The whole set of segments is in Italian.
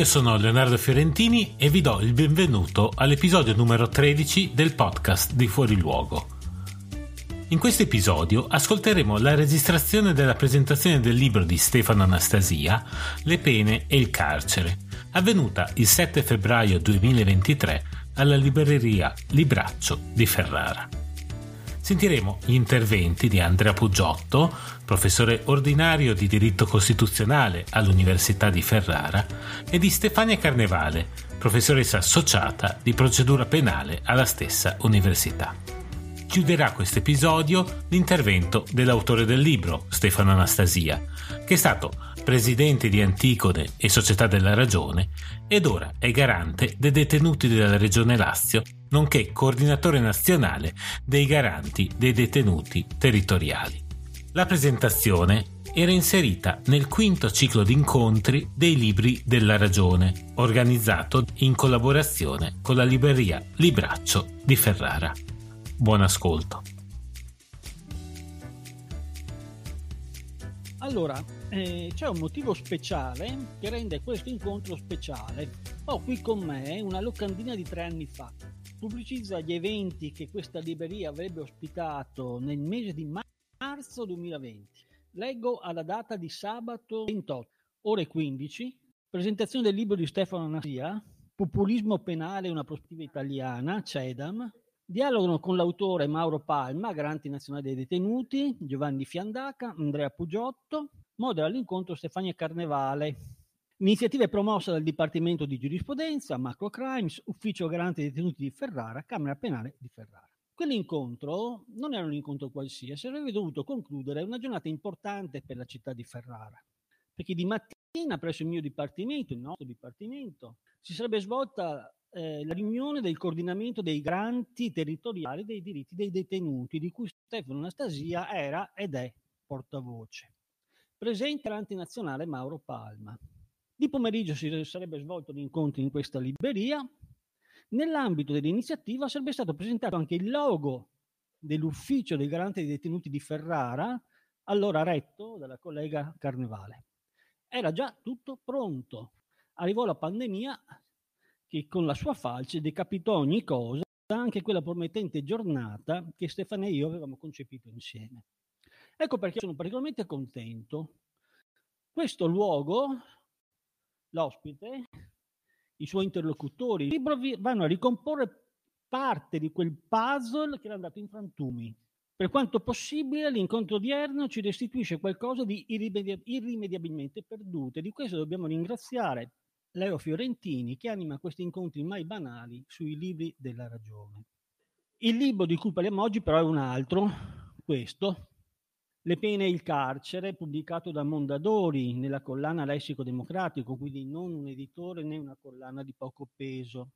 Io sono Leonardo Fiorentini e vi do il benvenuto all'episodio numero 13 del podcast di Fuori Luogo. In questo episodio ascolteremo la registrazione della presentazione del libro di Stefano Anastasia, Le pene e il carcere, avvenuta il 7 febbraio 2023 alla libreria Libraccio di Ferrara sentiremo gli interventi di Andrea Puggiotto, professore ordinario di diritto costituzionale all'Università di Ferrara, e di Stefania Carnevale, professoressa associata di procedura penale alla stessa università. Chiuderà questo episodio l'intervento dell'autore del libro, Stefano Anastasia, che è stato presidente di Anticone e Società della Ragione ed ora è garante dei detenuti della Regione Lazio nonché coordinatore nazionale dei garanti dei detenuti territoriali. La presentazione era inserita nel quinto ciclo di incontri dei Libri della Ragione, organizzato in collaborazione con la libreria Libraccio di Ferrara. Buon ascolto. Allora, eh, c'è un motivo speciale che rende questo incontro speciale. Ho qui con me una locandina di tre anni fa, pubblicizza gli eventi che questa libreria avrebbe ospitato nel mese di marzo 2020. Leggo alla data di sabato 28, ore 15, presentazione del libro di Stefano Anasia, Populismo penale, una prospettiva italiana, CEDAM, dialogano con l'autore Mauro Palma, garante nazionale dei detenuti, Giovanni Fiandaca, Andrea Pugiotto, modera l'incontro Stefania Carnevale, Iniziativa è promossa dal Dipartimento di Giurisprudenza, Macro Crimes, Ufficio Garante dei Detenuti di Ferrara, Camera Penale di Ferrara. Quell'incontro non era un incontro qualsiasi, avrebbe dovuto concludere una giornata importante per la città di Ferrara, perché di mattina presso il mio dipartimento, il nostro dipartimento, si sarebbe svolta eh, la riunione del coordinamento dei garanti territoriali dei diritti dei detenuti, di cui Stefano Anastasia era ed è portavoce. Presente l'antinazionale Mauro Palma. Di pomeriggio si sarebbe svolto l'incontro in questa libreria. Nell'ambito dell'iniziativa sarebbe stato presentato anche il logo dell'ufficio del garante dei detenuti di Ferrara, allora retto dalla collega Carnevale. Era già tutto pronto. Arrivò la pandemia che con la sua falce decapitò ogni cosa, anche quella promettente giornata che Stefano e io avevamo concepito insieme. Ecco perché sono particolarmente contento. Questo luogo l'ospite, i suoi interlocutori, i libro vanno a ricomporre parte di quel puzzle che era andato in frantumi. Per quanto possibile, l'incontro odierno ci restituisce qualcosa di irrimedia- irrimediabilmente perduto e di questo dobbiamo ringraziare Leo Fiorentini che anima questi incontri mai banali sui libri della ragione. Il libro di cui parliamo oggi però è un altro, questo, le pene e il carcere, pubblicato da Mondadori nella collana Lessico Democratico, quindi non un editore né una collana di poco peso.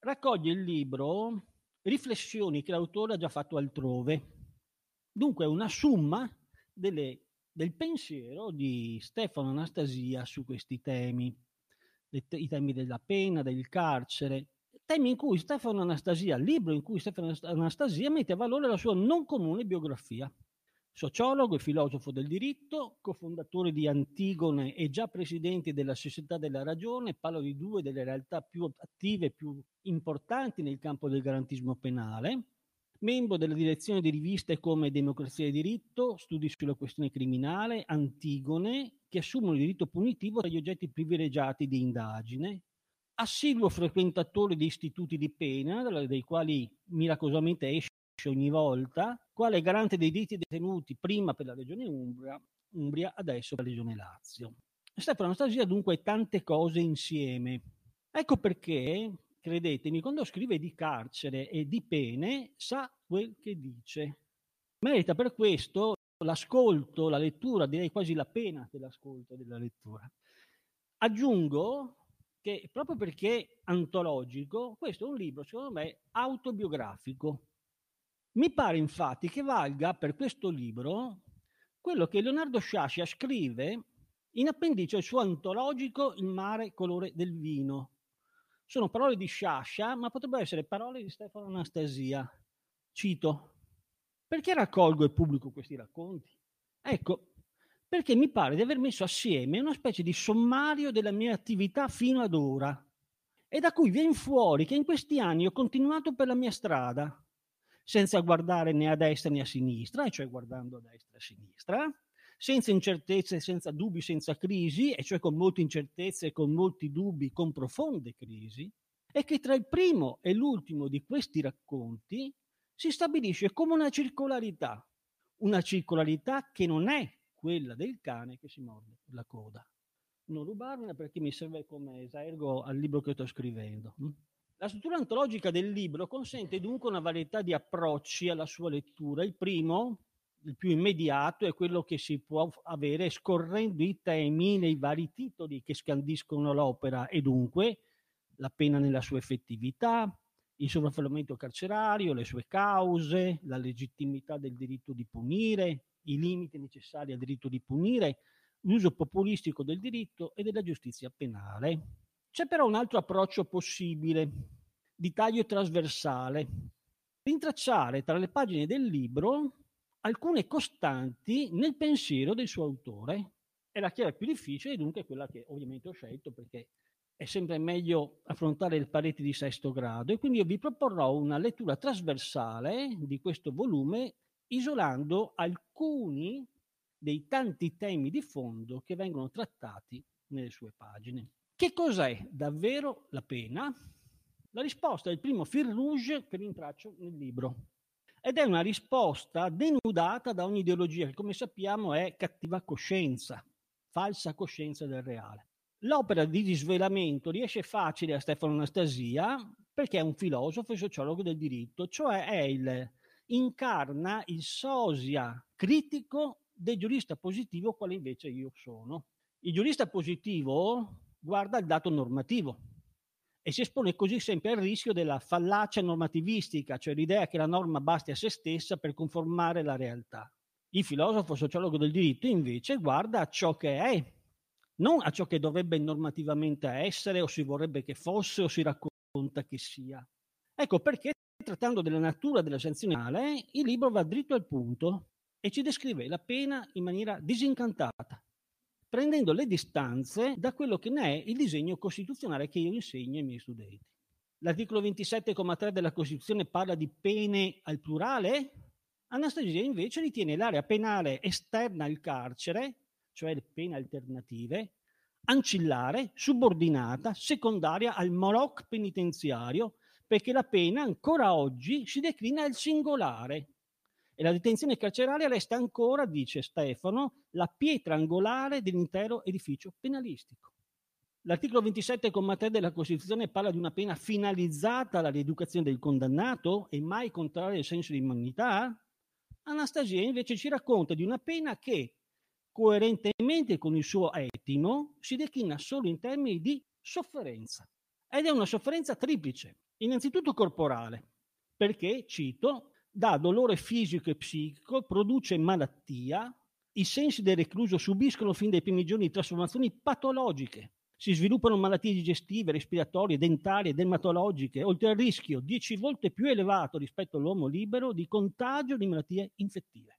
Raccoglie il libro riflessioni che l'autore ha già fatto altrove. Dunque una somma delle, del pensiero di Stefano Anastasia su questi temi, i temi della pena, del carcere, temi in cui Stefano Anastasia, libro in cui Stefano Anastasia mette a valore la sua non comune biografia sociologo e filosofo del diritto, cofondatore di Antigone e già presidente della Società della Ragione, parlo di due delle realtà più attive e più importanti nel campo del garantismo penale, membro della direzione di riviste come Democrazia e Diritto, Studi sulla questione criminale, Antigone, che assumono il diritto punitivo tra gli oggetti privilegiati di indagine, assiduo frequentatore di istituti di pena, dai quali miracolosamente esce ogni volta, quale garante dei diritti detenuti prima per la Regione Umbria, Umbria adesso per la Regione Lazio. Stefano Anastasia dunque tante cose insieme. Ecco perché credetemi, quando scrive di carcere e di pene, sa quel che dice. Merita per questo l'ascolto, la lettura, direi quasi la pena dell'ascolto e della lettura. Aggiungo che proprio perché antologico, questo è un libro, secondo me, autobiografico. Mi pare infatti che valga per questo libro quello che Leonardo Sciascia scrive in appendice al suo antologico Il mare colore del vino. Sono parole di Sciascia, ma potrebbero essere parole di Stefano Anastasia. Cito, perché raccolgo e pubblico questi racconti? Ecco, perché mi pare di aver messo assieme una specie di sommario della mia attività fino ad ora e da cui viene fuori che in questi anni ho continuato per la mia strada, senza guardare né a destra né a sinistra, e cioè guardando a destra e a sinistra, senza incertezze, senza dubbi, senza crisi, e cioè con molte incertezze, con molti dubbi, con profonde crisi, e che tra il primo e l'ultimo di questi racconti si stabilisce come una circolarità, una circolarità che non è quella del cane che si morde la coda. Non rubarmela perché mi serve come esergo al libro che sto scrivendo. La struttura antologica del libro consente dunque una varietà di approcci alla sua lettura. Il primo, il più immediato, è quello che si può avere scorrendo i temi nei vari titoli che scandiscono l'opera e dunque la pena nella sua effettività, il sovraffollamento carcerario, le sue cause, la legittimità del diritto di punire, i limiti necessari al diritto di punire, l'uso populistico del diritto e della giustizia penale. C'è però un altro approccio possibile, di taglio trasversale, rintracciare tra le pagine del libro alcune costanti nel pensiero del suo autore. È la chiave più difficile dunque quella che ovviamente ho scelto perché è sempre meglio affrontare le pareti di sesto grado e quindi io vi proporrò una lettura trasversale di questo volume isolando alcuni dei tanti temi di fondo che vengono trattati nelle sue pagine. Che cos'è davvero la pena? La risposta è il primo fil rouge che rintraccio nel libro. Ed è una risposta denudata da ogni ideologia, che come sappiamo è cattiva coscienza, falsa coscienza del reale. L'opera di disvelamento riesce facile a Stefano Anastasia perché è un filosofo e sociologo del diritto, cioè è il incarna il sosia critico del giurista positivo, quale invece io sono. Il giurista positivo guarda il dato normativo e si espone così sempre al rischio della fallacia normativistica, cioè l'idea che la norma basti a se stessa per conformare la realtà. Il filosofo sociologo del diritto invece guarda a ciò che è, non a ciò che dovrebbe normativamente essere o si vorrebbe che fosse o si racconta che sia. Ecco perché trattando della natura della sanzione penale, il libro va dritto al punto e ci descrive la pena in maniera disincantata, prendendo le distanze da quello che ne è il disegno costituzionale che io insegno ai miei studenti. L'articolo 27,3 della Costituzione parla di pene al plurale. Anastasia invece ritiene l'area penale esterna al carcere, cioè le pene alternative, ancillare, subordinata, secondaria al moloch penitenziario perché la pena ancora oggi si declina al singolare e la detenzione carceraria resta ancora, dice Stefano, la pietra angolare dell'intero edificio penalistico. L'articolo 27,3 della Costituzione parla di una pena finalizzata alla rieducazione del condannato e mai contraria al senso di immunità. Anastasia invece ci racconta di una pena che, coerentemente con il suo etimo, si declina solo in termini di sofferenza. Ed è una sofferenza triplice. Innanzitutto corporale, perché, cito, dà dolore fisico e psichico, produce malattia, i sensi del recluso subiscono fin dai primi giorni trasformazioni patologiche, si sviluppano malattie digestive, respiratorie, dentarie, dermatologiche, oltre al rischio dieci volte più elevato rispetto all'uomo libero di contagio di malattie infettive.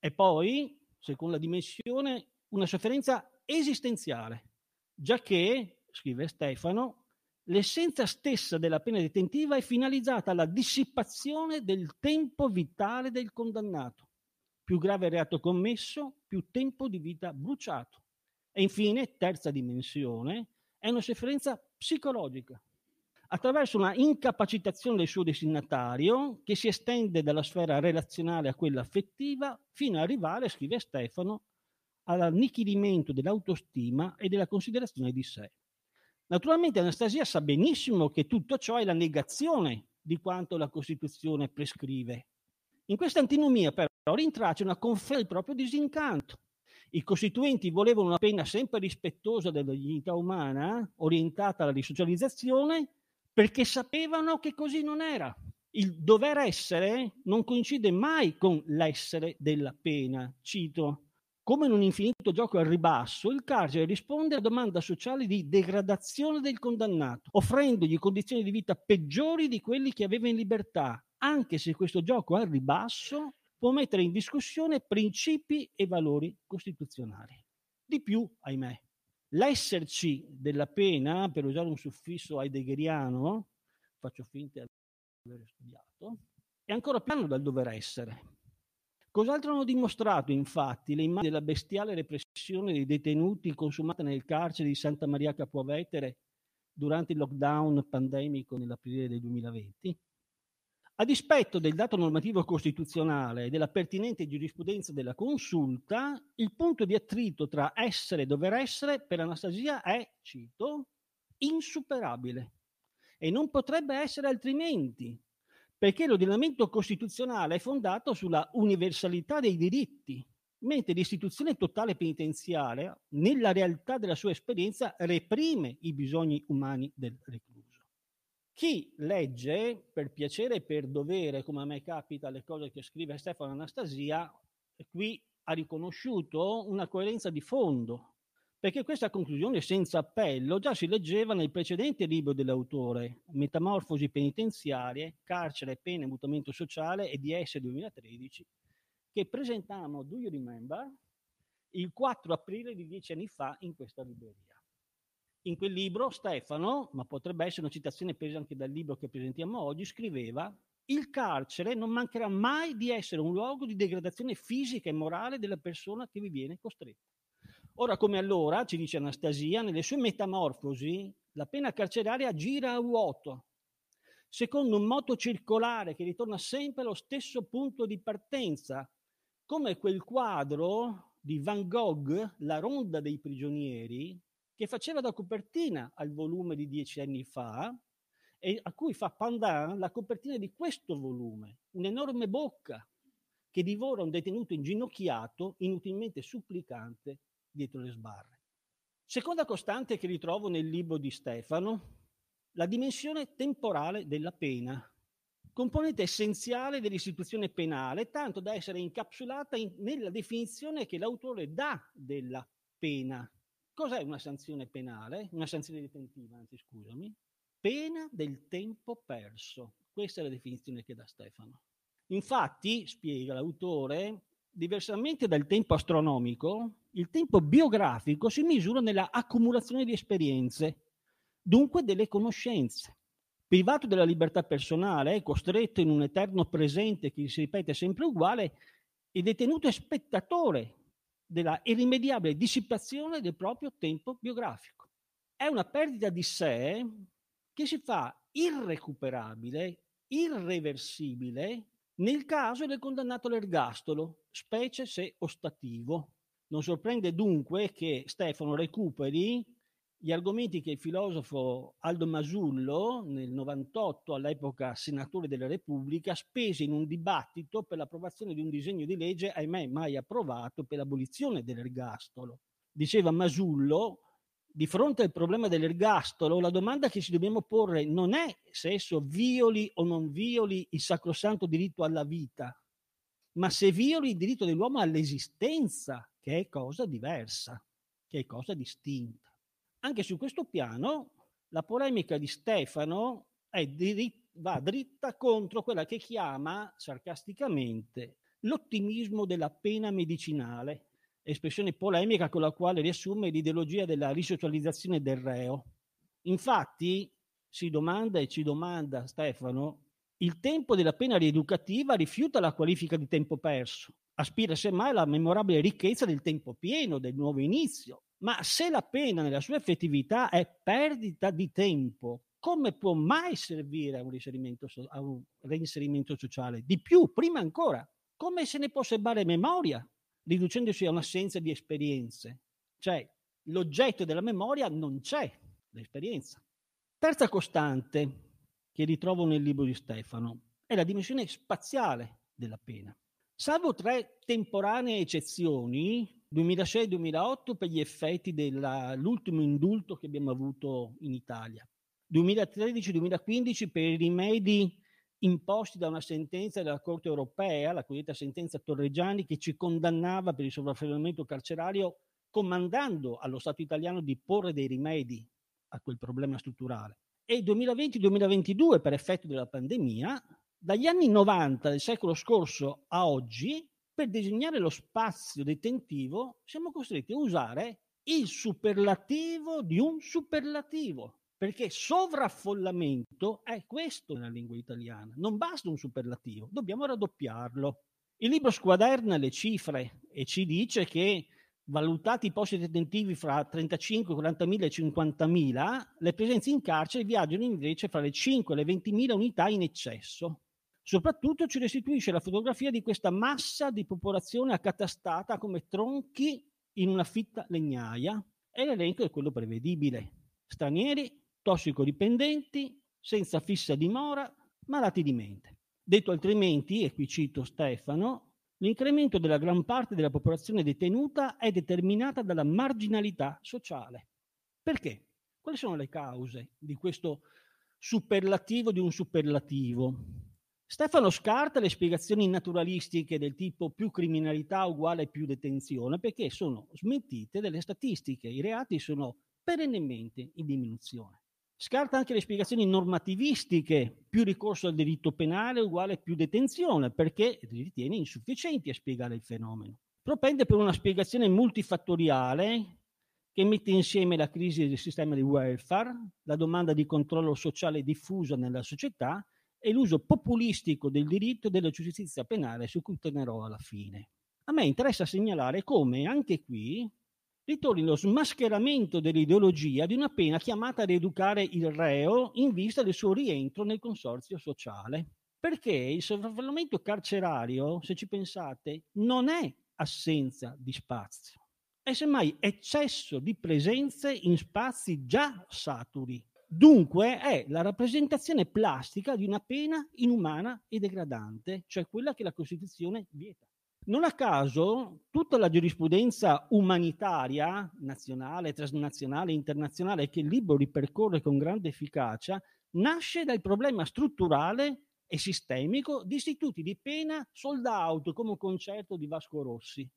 E poi, secondo la dimensione, una sofferenza esistenziale, già che, scrive Stefano, L'essenza stessa della pena detentiva è finalizzata alla dissipazione del tempo vitale del condannato. Più grave reato commesso, più tempo di vita bruciato. E infine, terza dimensione, è una sofferenza psicologica, attraverso una incapacitazione del suo destinatario che si estende dalla sfera relazionale a quella affettiva fino ad arrivare, scrive Stefano, all'annichilimento dell'autostima e della considerazione di sé. Naturalmente Anastasia sa benissimo che tutto ciò è la negazione di quanto la Costituzione prescrive. In questa antinomia però rintraccia una conferma del proprio disincanto. I costituenti volevano una pena sempre rispettosa della dignità umana, orientata alla risocializzazione, perché sapevano che così non era. Il dover essere non coincide mai con l'essere della pena. Cito, come in un infinito gioco al ribasso, il carcere risponde a domanda sociale di degradazione del condannato, offrendogli condizioni di vita peggiori di quelli che aveva in libertà, anche se questo gioco al ribasso può mettere in discussione principi e valori costituzionali. Di più, ahimè, l'esserci della pena, per usare un suffisso heideggeriano, faccio finta di aver studiato, è ancora più dal dover essere. Cos'altro hanno dimostrato, infatti, le immagini della bestiale repressione dei detenuti consumata nel carcere di Santa Maria Capuavetere durante il lockdown pandemico nell'aprile del 2020? A dispetto del dato normativo costituzionale e della pertinente giurisprudenza della consulta, il punto di attrito tra essere e dover essere per Anastasia è, cito, insuperabile e non potrebbe essere altrimenti, perché l'ordinamento costituzionale è fondato sulla universalità dei diritti, mentre l'istituzione totale penitenziaria, nella realtà della sua esperienza, reprime i bisogni umani del recluso. Chi legge per piacere e per dovere, come a me capita, le cose che scrive Stefano Anastasia, qui ha riconosciuto una coerenza di fondo perché questa conclusione senza appello già si leggeva nel precedente libro dell'autore, Metamorfosi penitenziarie, carcere, pena e mutamento sociale, EDS 2013, che presentammo, do you remember, il 4 aprile di dieci anni fa in questa libreria. In quel libro Stefano, ma potrebbe essere una citazione presa anche dal libro che presentiamo oggi, scriveva il carcere non mancherà mai di essere un luogo di degradazione fisica e morale della persona che vi viene costretta. Ora come allora, ci dice Anastasia, nelle sue metamorfosi la pena carceraria gira a vuoto, secondo un moto circolare che ritorna sempre allo stesso punto di partenza, come quel quadro di Van Gogh, La ronda dei prigionieri, che faceva da copertina al volume di dieci anni fa e a cui fa pandan la copertina di questo volume, un'enorme bocca che divora un detenuto inginocchiato, inutilmente supplicante dietro le sbarre. Seconda costante che ritrovo nel libro di Stefano, la dimensione temporale della pena, componente essenziale dell'istituzione penale, tanto da essere incapsulata in, nella definizione che l'autore dà della pena. Cos'è una sanzione penale? Una sanzione detentiva, anzi scusami. Pena del tempo perso. Questa è la definizione che dà Stefano. Infatti, spiega l'autore, diversamente dal tempo astronomico, il tempo biografico si misura nella accumulazione di esperienze, dunque delle conoscenze. Privato della libertà personale, costretto in un eterno presente che si ripete sempre uguale, il detenuto è spettatore della irrimediabile dissipazione del proprio tempo biografico. È una perdita di sé che si fa irrecuperabile, irreversibile nel caso del condannato all'ergastolo, specie se ostativo. Non sorprende dunque che Stefano recuperi gli argomenti che il filosofo Aldo Masullo, nel 98, all'epoca senatore della Repubblica, spese in un dibattito per l'approvazione di un disegno di legge, ahimè mai approvato, per l'abolizione dell'ergastolo. Diceva Masullo, di fronte al problema dell'ergastolo, la domanda che ci dobbiamo porre non è se esso violi o non violi il sacrosanto diritto alla vita, ma se violi il diritto dell'uomo all'esistenza, che è cosa diversa, che è cosa distinta. Anche su questo piano, la polemica di Stefano diri- va dritta contro quella che chiama sarcasticamente l'ottimismo della pena medicinale, espressione polemica con la quale riassume l'ideologia della risocializzazione del reo. Infatti, si domanda e ci domanda Stefano, il tempo della pena rieducativa rifiuta la qualifica di tempo perso, aspira semmai alla memorabile ricchezza del tempo pieno, del nuovo inizio. Ma se la pena nella sua effettività è perdita di tempo, come può mai servire a un, a un reinserimento sociale? Di più, prima ancora, come se ne può serbare memoria riducendosi a un'assenza di esperienze. Cioè, l'oggetto della memoria non c'è. l'esperienza. Terza costante che ritrovo nel libro di Stefano è la dimensione spaziale della pena. Salvo tre temporanee eccezioni, 2006-2008 per gli effetti dell'ultimo indulto che abbiamo avuto in Italia, 2013-2015 per i rimedi imposti da una sentenza della Corte europea, la cosiddetta sentenza Torreggiani, che ci condannava per il sovraffollamento carcerario, comandando allo Stato italiano di porre dei rimedi a quel problema strutturale. E 2020-2022 per effetto della pandemia, dagli anni 90 del secolo scorso a oggi, per disegnare lo spazio detentivo siamo costretti a usare il superlativo di un superlativo perché sovraffollamento è questo nella lingua italiana, non basta un superlativo, dobbiamo raddoppiarlo. Il libro squaderna le cifre e ci dice che valutati i posti detentivi fra 35, 40.000 e 50.000, le presenze in carcere viaggiano invece fra le 5 e le 20.000 unità in eccesso. Soprattutto ci restituisce la fotografia di questa massa di popolazione accatastata come tronchi in una fitta legnaia e l'elenco è quello prevedibile. Stranieri, tossicodipendenti, senza fissa dimora, malati di mente. Detto altrimenti, e qui cito Stefano, l'incremento della gran parte della popolazione detenuta è determinata dalla marginalità sociale. Perché? Quali sono le cause di questo superlativo di un superlativo? Stefano scarta le spiegazioni naturalistiche del tipo più criminalità uguale più detenzione perché sono smentite dalle statistiche. I reati sono perennemente in diminuzione. Scarta anche le spiegazioni normativistiche, più ricorso al diritto penale uguale più detenzione, perché ritiene insufficienti a spiegare il fenomeno. Propende per una spiegazione multifattoriale che mette insieme la crisi del sistema di welfare, la domanda di controllo sociale diffusa nella società e l'uso populistico del diritto e della giustizia penale su cui tornerò alla fine. A me interessa segnalare come anche qui ritorni lo smascheramento dell'ideologia di una pena chiamata a rieducare il reo in vista del suo rientro nel consorzio sociale. Perché il sovraffollamento carcerario, se ci pensate, non è assenza di spazio, è semmai eccesso di presenze in spazi già saturi. Dunque è la rappresentazione plastica di una pena inumana e degradante, cioè quella che la Costituzione vieta. Non a caso tutta la giurisprudenza umanitaria, nazionale, transnazionale, internazionale, che il libro ripercorre con grande efficacia, nasce dal problema strutturale e sistemico di istituti di pena sold out come un concerto di Vasco Rossi.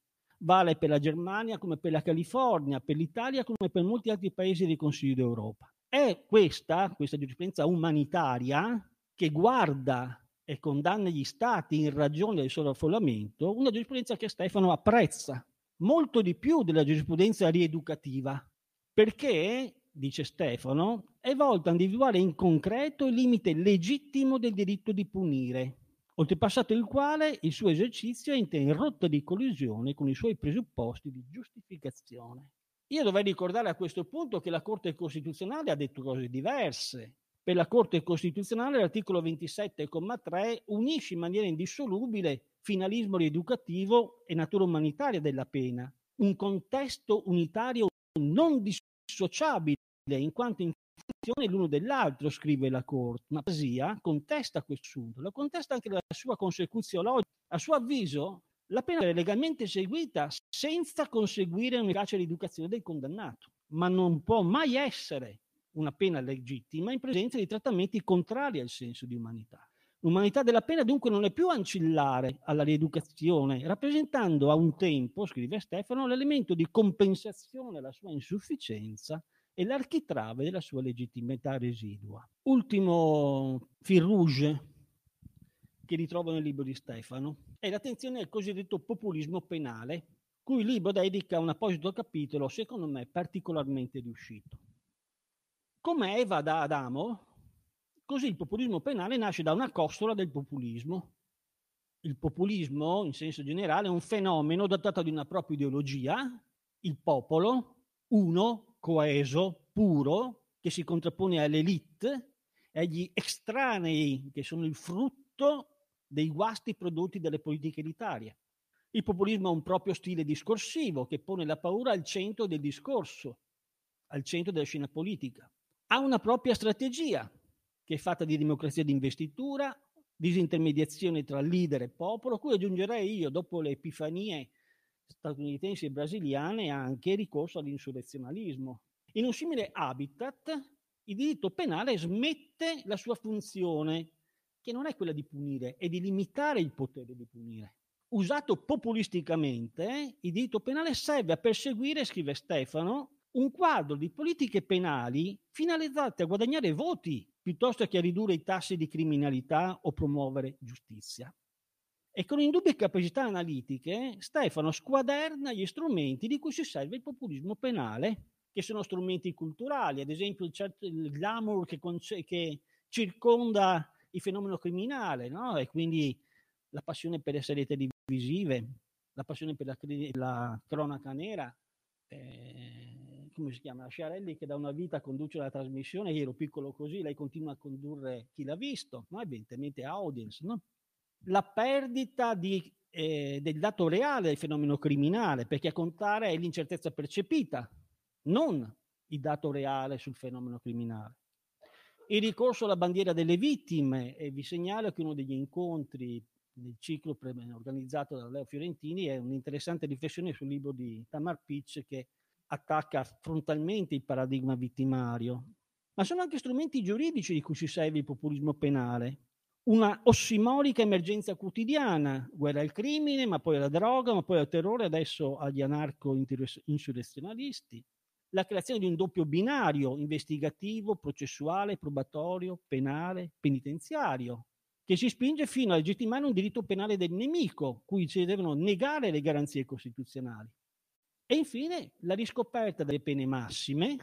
Vale per la Germania come per la California, per l'Italia come per molti altri paesi del Consiglio d'Europa. È questa, questa giurisprudenza umanitaria, che guarda e condanna gli stati in ragione del sovraffollamento, una giurisprudenza che Stefano apprezza molto di più della giurisprudenza rieducativa, perché, dice Stefano, è volta a individuare in concreto il limite legittimo del diritto di punire, oltrepassato il quale il suo esercizio entra in rotta di collisione con i suoi presupposti di giustificazione. Io dovrei ricordare a questo punto che la Corte Costituzionale ha detto cose diverse per la Corte Costituzionale l'articolo 27,3 unisce in maniera indissolubile finalismo rieducativo e natura umanitaria della pena, un contesto unitario non dissociabile in quanto in funzione l'uno dell'altro, scrive la Corte. Ma Pasia contesta questo assunto, lo contesta anche la sua consecuzione logica. A suo avviso, la pena è legalmente eseguita senza conseguire un'efficace rieducazione del condannato, ma non può mai essere una pena legittima in presenza di trattamenti contrari al senso di umanità. L'umanità della pena dunque non è più ancillare alla rieducazione, rappresentando a un tempo, scrive Stefano, l'elemento di compensazione alla sua insufficienza e l'architrave della sua legittimità residua. Ultimo fil rouge che ritrovo nel libro di Stefano è l'attenzione al cosiddetto populismo penale, cui il libro dedica un apposito capitolo, secondo me particolarmente riuscito. Come Eva da Adamo, così il populismo penale nasce da una costola del populismo. Il populismo, in senso generale, è un fenomeno dotato di una propria ideologia, il popolo, uno, coeso, puro, che si contrappone all'elite agli estranei, che sono il frutto dei guasti prodotti dalle politiche elitarie. Il populismo ha un proprio stile discorsivo che pone la paura al centro del discorso, al centro della scena politica. Ha una propria strategia che è fatta di democrazia di investitura, disintermediazione tra leader e popolo, cui aggiungerei io, dopo le epifanie statunitensi e brasiliane, anche ricorso all'insurrezionalismo. In un simile habitat, il diritto penale smette la sua funzione, che non è quella di punire, è di limitare il potere di punire. Usato populisticamente, il diritto penale serve a perseguire, scrive Stefano, un quadro di politiche penali finalizzate a guadagnare voti piuttosto che a ridurre i tassi di criminalità o promuovere giustizia. E con indubbie capacità analitiche, Stefano squaderna gli strumenti di cui si serve il populismo penale, che sono strumenti culturali, ad esempio il, certo, il glamour che, conce- che, circonda il fenomeno criminale, no? e quindi la passione per le serie televisive, la passione per la, la cronaca nera, eh, come si chiama, Sciarelli che da una vita conduce la trasmissione, io ero piccolo così, lei continua a condurre chi l'ha visto, no? evidentemente audience. No? La perdita di, eh, del dato reale del fenomeno criminale, perché a contare è l'incertezza percepita, non il dato reale sul fenomeno criminale. Il ricorso alla bandiera delle vittime, e vi segnalo che uno degli incontri nel ciclo organizzato da Leo Fiorentini è un'interessante riflessione sul libro di Tamar Pitch che attacca frontalmente il paradigma vittimario, ma sono anche strumenti giuridici di cui si serve il populismo penale. Una ossimorica emergenza quotidiana, guerra al crimine, ma poi alla droga, ma poi al terrore, adesso agli anarco-insurrezionalisti. La creazione di un doppio binario investigativo, processuale, probatorio, penale, penitenziario, che si spinge fino a legittimare un diritto penale del nemico, cui si devono negare le garanzie costituzionali. E infine la riscoperta delle pene massime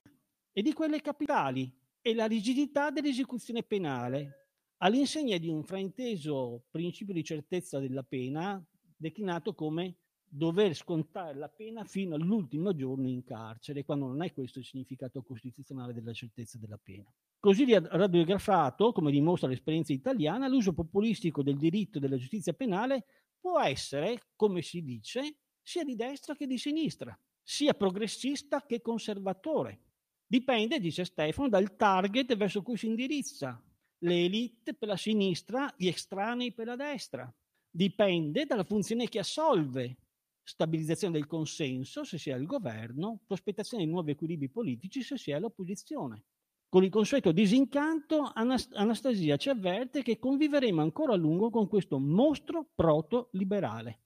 e di quelle capitali e la rigidità dell'esecuzione penale, all'insegna di un frainteso principio di certezza della pena declinato come dover scontare la pena fino all'ultimo giorno in carcere, quando non è questo il significato costituzionale della certezza della pena. Così radiografato, come dimostra l'esperienza italiana, l'uso populistico del diritto della giustizia penale può essere, come si dice, sia di destra che di sinistra, sia progressista che conservatore. Dipende, dice Stefano, dal target verso cui si indirizza. Le elite per la sinistra, gli estranei per la destra. Dipende dalla funzione che assolve. Stabilizzazione del consenso, se si è al governo, prospettazione di nuovi equilibri politici, se si è all'opposizione. Con il consueto disincanto, Anastasia ci avverte che conviveremo ancora a lungo con questo mostro proto-liberale.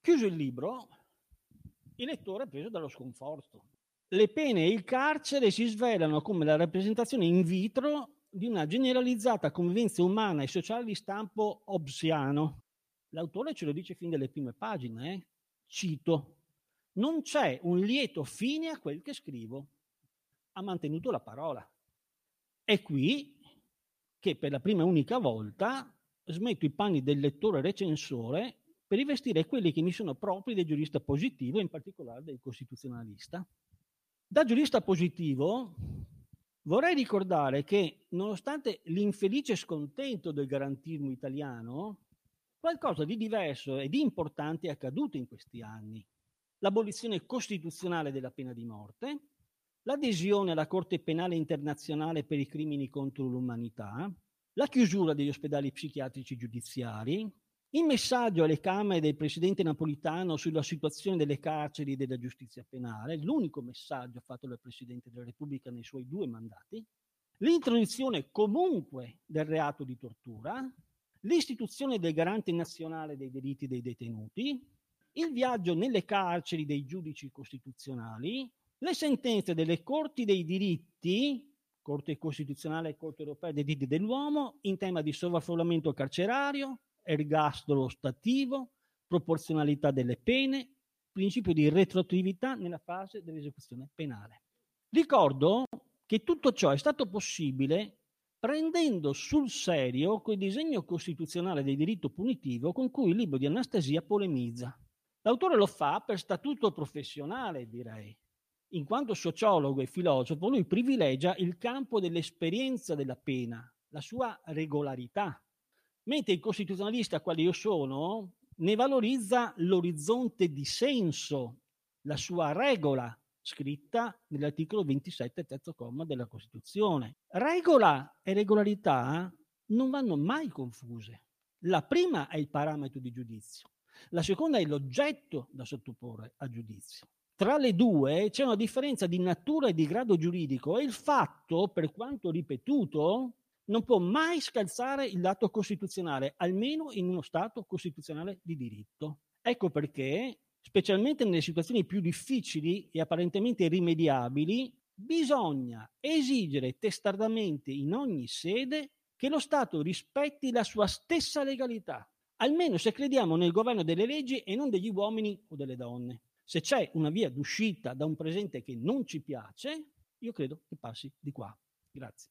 Chiuso il libro, il lettore è preso dallo sconforto. Le pene e il carcere si svelano come la rappresentazione in vitro di una generalizzata convivenza umana e sociale di stampo hobbesiano. L'autore ce lo dice fin dalle prime pagine, eh? cito, non c'è un lieto fine a quel che scrivo. Ha mantenuto la parola. È qui che per la prima e unica volta smetto i panni del lettore recensore per rivestire quelli che mi sono propri del giurista positivo, in particolare del costituzionalista. Da giurista positivo vorrei ricordare che, nonostante l'infelice scontento del garantismo italiano, qualcosa di diverso e di importante è accaduto in questi anni. L'abolizione costituzionale della pena di morte, l'adesione alla Corte Penale Internazionale per i crimini contro l'umanità, la chiusura degli ospedali psichiatrici giudiziari, il messaggio alle Camere del presidente Napolitano sulla situazione delle carceri e della giustizia penale, l'unico messaggio fatto dal Presidente della Repubblica nei suoi due mandati, l'introduzione comunque del reato di tortura, l'istituzione del garante nazionale dei diritti dei detenuti, il viaggio nelle carceri dei giudici costituzionali, le sentenze delle corti dei diritti, Corte Costituzionale e Corte Europea dei diritti dell'uomo, in tema di sovraffollamento carcerario, ergastolo stativo, proporzionalità delle pene, principio di retroattività nella fase dell'esecuzione penale. Ricordo che tutto ciò è stato possibile prendendo sul serio quel disegno costituzionale del diritto punitivo con cui il libro di Anastasia polemizza. L'autore lo fa per statuto professionale, direi. In quanto sociologo e filosofo, lui privilegia il campo dell'esperienza della pena, la sua regolarità, mentre il costituzionalista, quale io sono, ne valorizza l'orizzonte di senso, la sua regola, scritta nell'articolo 27, terzo comma della Costituzione. Regola e regolarità non vanno mai confuse. La prima è il parametro di giudizio, la seconda è l'oggetto da sottoporre a giudizio. Tra le due c'è una differenza di natura e di grado giuridico e il fatto, per quanto ripetuto, non può mai scalzare il dato costituzionale, almeno in uno Stato costituzionale di diritto. Ecco perché, specialmente nelle situazioni più difficili e apparentemente irrimediabili, bisogna esigere testardamente in ogni sede che lo Stato rispetti la sua stessa legalità, almeno se crediamo nel governo delle leggi e non degli uomini o delle donne. Se c'è una via d'uscita da un presente che non ci piace, io credo che passi di qua. Grazie.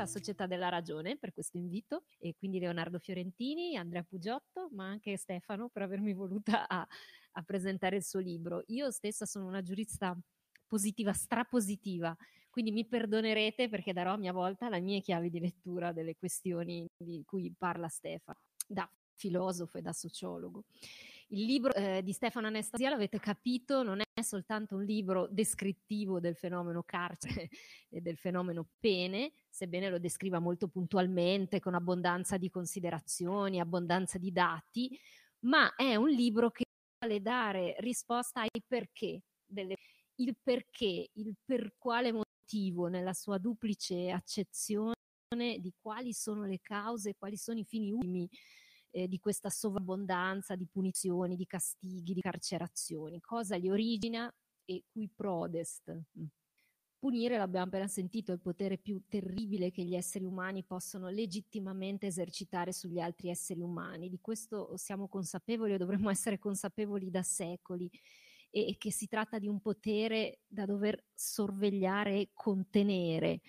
Alla Società della Ragione per questo invito e quindi Leonardo Fiorentini, Andrea Pugiotto, ma anche Stefano per avermi voluta a, a presentare il suo libro. Io stessa sono una giurista positiva, strapositiva, quindi mi perdonerete perché darò a mia volta la mia chiave di lettura delle questioni di cui parla Stefano, da filosofo e da sociologo. Il libro eh, di Stefano Anastasia, l'avete capito, non è soltanto un libro descrittivo del fenomeno carcere e del fenomeno pene, sebbene lo descriva molto puntualmente, con abbondanza di considerazioni, abbondanza di dati, ma è un libro che vuole dare risposta ai perché, delle, il perché, il per quale motivo nella sua duplice accezione di quali sono le cause, quali sono i fini ultimi eh, di questa sovrabbondanza di punizioni, di castighi, di carcerazioni, cosa li origina e cui prodest. Mm. Punire, l'abbiamo appena sentito, è il potere più terribile che gli esseri umani possono legittimamente esercitare sugli altri esseri umani. Di questo siamo consapevoli o dovremmo essere consapevoli da secoli e che si tratta di un potere da dover sorvegliare e contenere,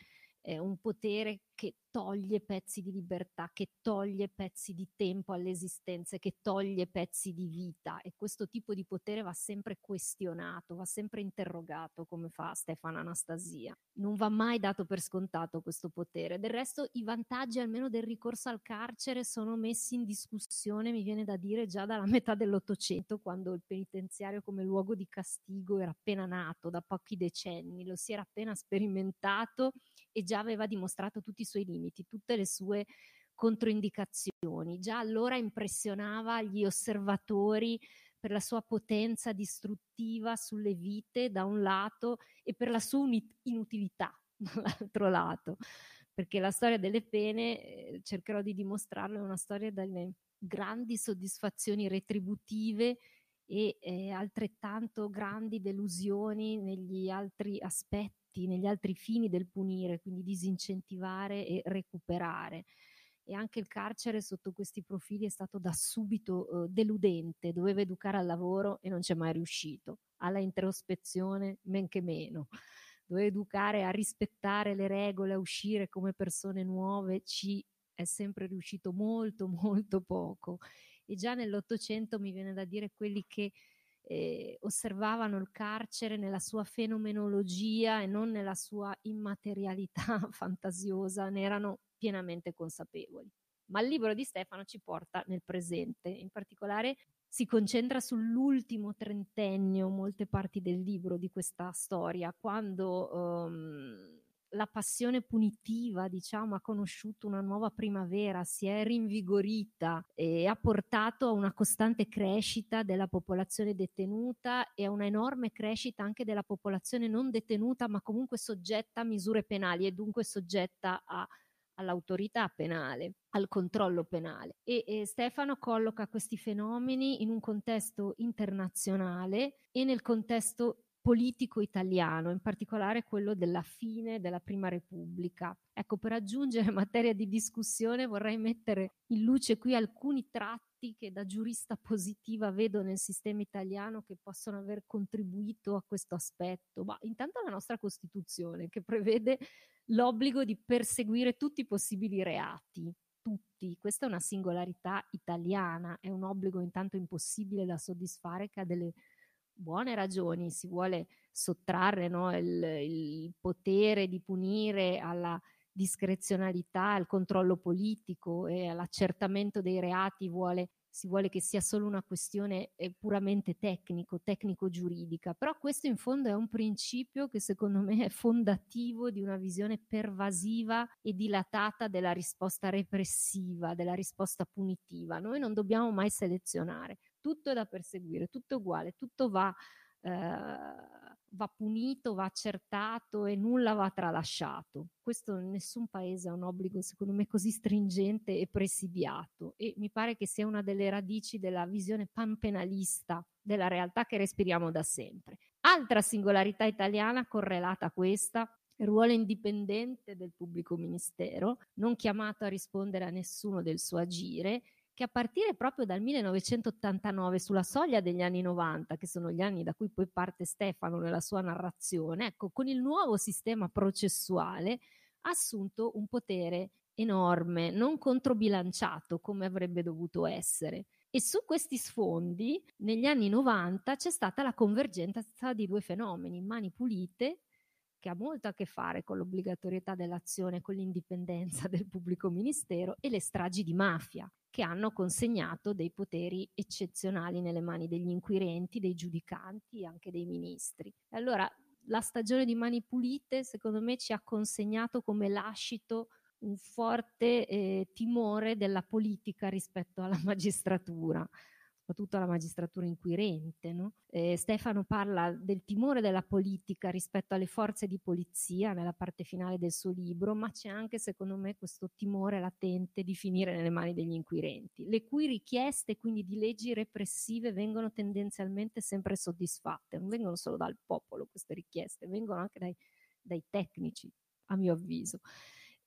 eh, un potere che toglie pezzi di libertà, che toglie pezzi di tempo alle esistenze, che toglie pezzi di vita e questo tipo di potere va sempre questionato, va sempre interrogato come fa Stefano Anastasia. Non va mai dato per scontato questo potere. Del resto i vantaggi almeno del ricorso al carcere sono messi in discussione, mi viene da dire, già dalla metà dell'Ottocento, quando il penitenziario come luogo di castigo era appena nato da pochi decenni, lo si era appena sperimentato e già aveva dimostrato tutti i suoi limiti, tutte le sue controindicazioni. Già allora impressionava gli osservatori per la sua potenza distruttiva sulle vite da un lato e per la sua inutilità dall'altro lato, perché la storia delle pene, eh, cercherò di dimostrarlo, è una storia delle grandi soddisfazioni retributive e eh, altrettanto grandi delusioni negli altri aspetti effetti negli altri fini del punire, quindi disincentivare e recuperare. E anche il carcere sotto questi profili è stato da subito eh, deludente, doveva educare al lavoro e non c'è mai riuscito, alla introspezione men che meno. Doveva educare a rispettare le regole, a uscire come persone nuove, ci è sempre riuscito molto molto poco. E già nell'Ottocento mi viene da dire quelli che eh, osservavano il carcere nella sua fenomenologia e non nella sua immaterialità fantasiosa, ne erano pienamente consapevoli. Ma il libro di Stefano ci porta nel presente, in particolare si concentra sull'ultimo trentennio, molte parti del libro di questa storia, quando um, la passione punitiva, diciamo, ha conosciuto una nuova primavera, si è rinvigorita e ha portato a una costante crescita della popolazione detenuta e a una enorme crescita anche della popolazione non detenuta, ma comunque soggetta a misure penali e dunque soggetta a all'autorità penale, al controllo penale. E, e, Stefano colloca questi fenomeni in un contesto internazionale e nel contesto politico italiano, in particolare quello della fine della Prima Repubblica. Ecco, per aggiungere materia di discussione vorrei mettere in luce qui alcuni tratti che da giurista positiva vedo nel sistema italiano che possono aver contribuito a questo aspetto. Ma intanto la nostra Costituzione che prevede l'obbligo di perseguire tutti i possibili reati, tutti. Questa è una singolarità italiana, è un obbligo intanto impossibile da soddisfare che ha delle buone ragioni si vuole sottrarre no, il, il potere di punire alla discrezionalità, al controllo politico e all'accertamento dei reati vuole si vuole che sia solo una questione eh, puramente tecnico, tecnico-giuridica, però questo in fondo è un principio che secondo me è fondativo di una visione pervasiva e dilatata della risposta repressiva, della risposta punitiva. Noi non dobbiamo mai selezionare, tutto è da perseguire, tutto è uguale, tutto va... Eh, va punito, va accertato e nulla va tralasciato. Questo nessun paese ha un obbligo, secondo me, così stringente e presidiato e mi pare che sia una delle radici della visione panpenalista della realtà che respiriamo da sempre. Altra singolarità italiana correlata a questa ruolo indipendente del pubblico ministero, non chiamato a rispondere a nessuno del suo agire che a partire proprio dal 1989, sulla soglia degli anni 90, che sono gli anni da cui poi parte Stefano nella sua narrazione, ecco, con il nuovo sistema processuale ha assunto un potere enorme, non controbilanciato come avrebbe dovuto essere. E su questi sfondi, negli anni 90, c'è stata la convergenza di due fenomeni, mani pulite che ha molto a che fare con l'obbligatorietà dell'azione, con l'indipendenza del pubblico ministero e le stragi di mafia, che hanno consegnato dei poteri eccezionali nelle mani degli inquirenti, dei giudicanti e anche dei ministri. Allora, la stagione di Mani Pulite, secondo me, ci ha consegnato come lascito un forte eh, timore della politica rispetto alla magistratura soprattutto alla magistratura inquirente. No? Eh, Stefano parla del timore della politica rispetto alle forze di polizia nella parte finale del suo libro, ma c'è anche, secondo me, questo timore latente di finire nelle mani degli inquirenti, le cui richieste quindi di leggi repressive vengono tendenzialmente sempre soddisfatte, non vengono solo dal popolo queste richieste, vengono anche dai, dai tecnici, a mio avviso.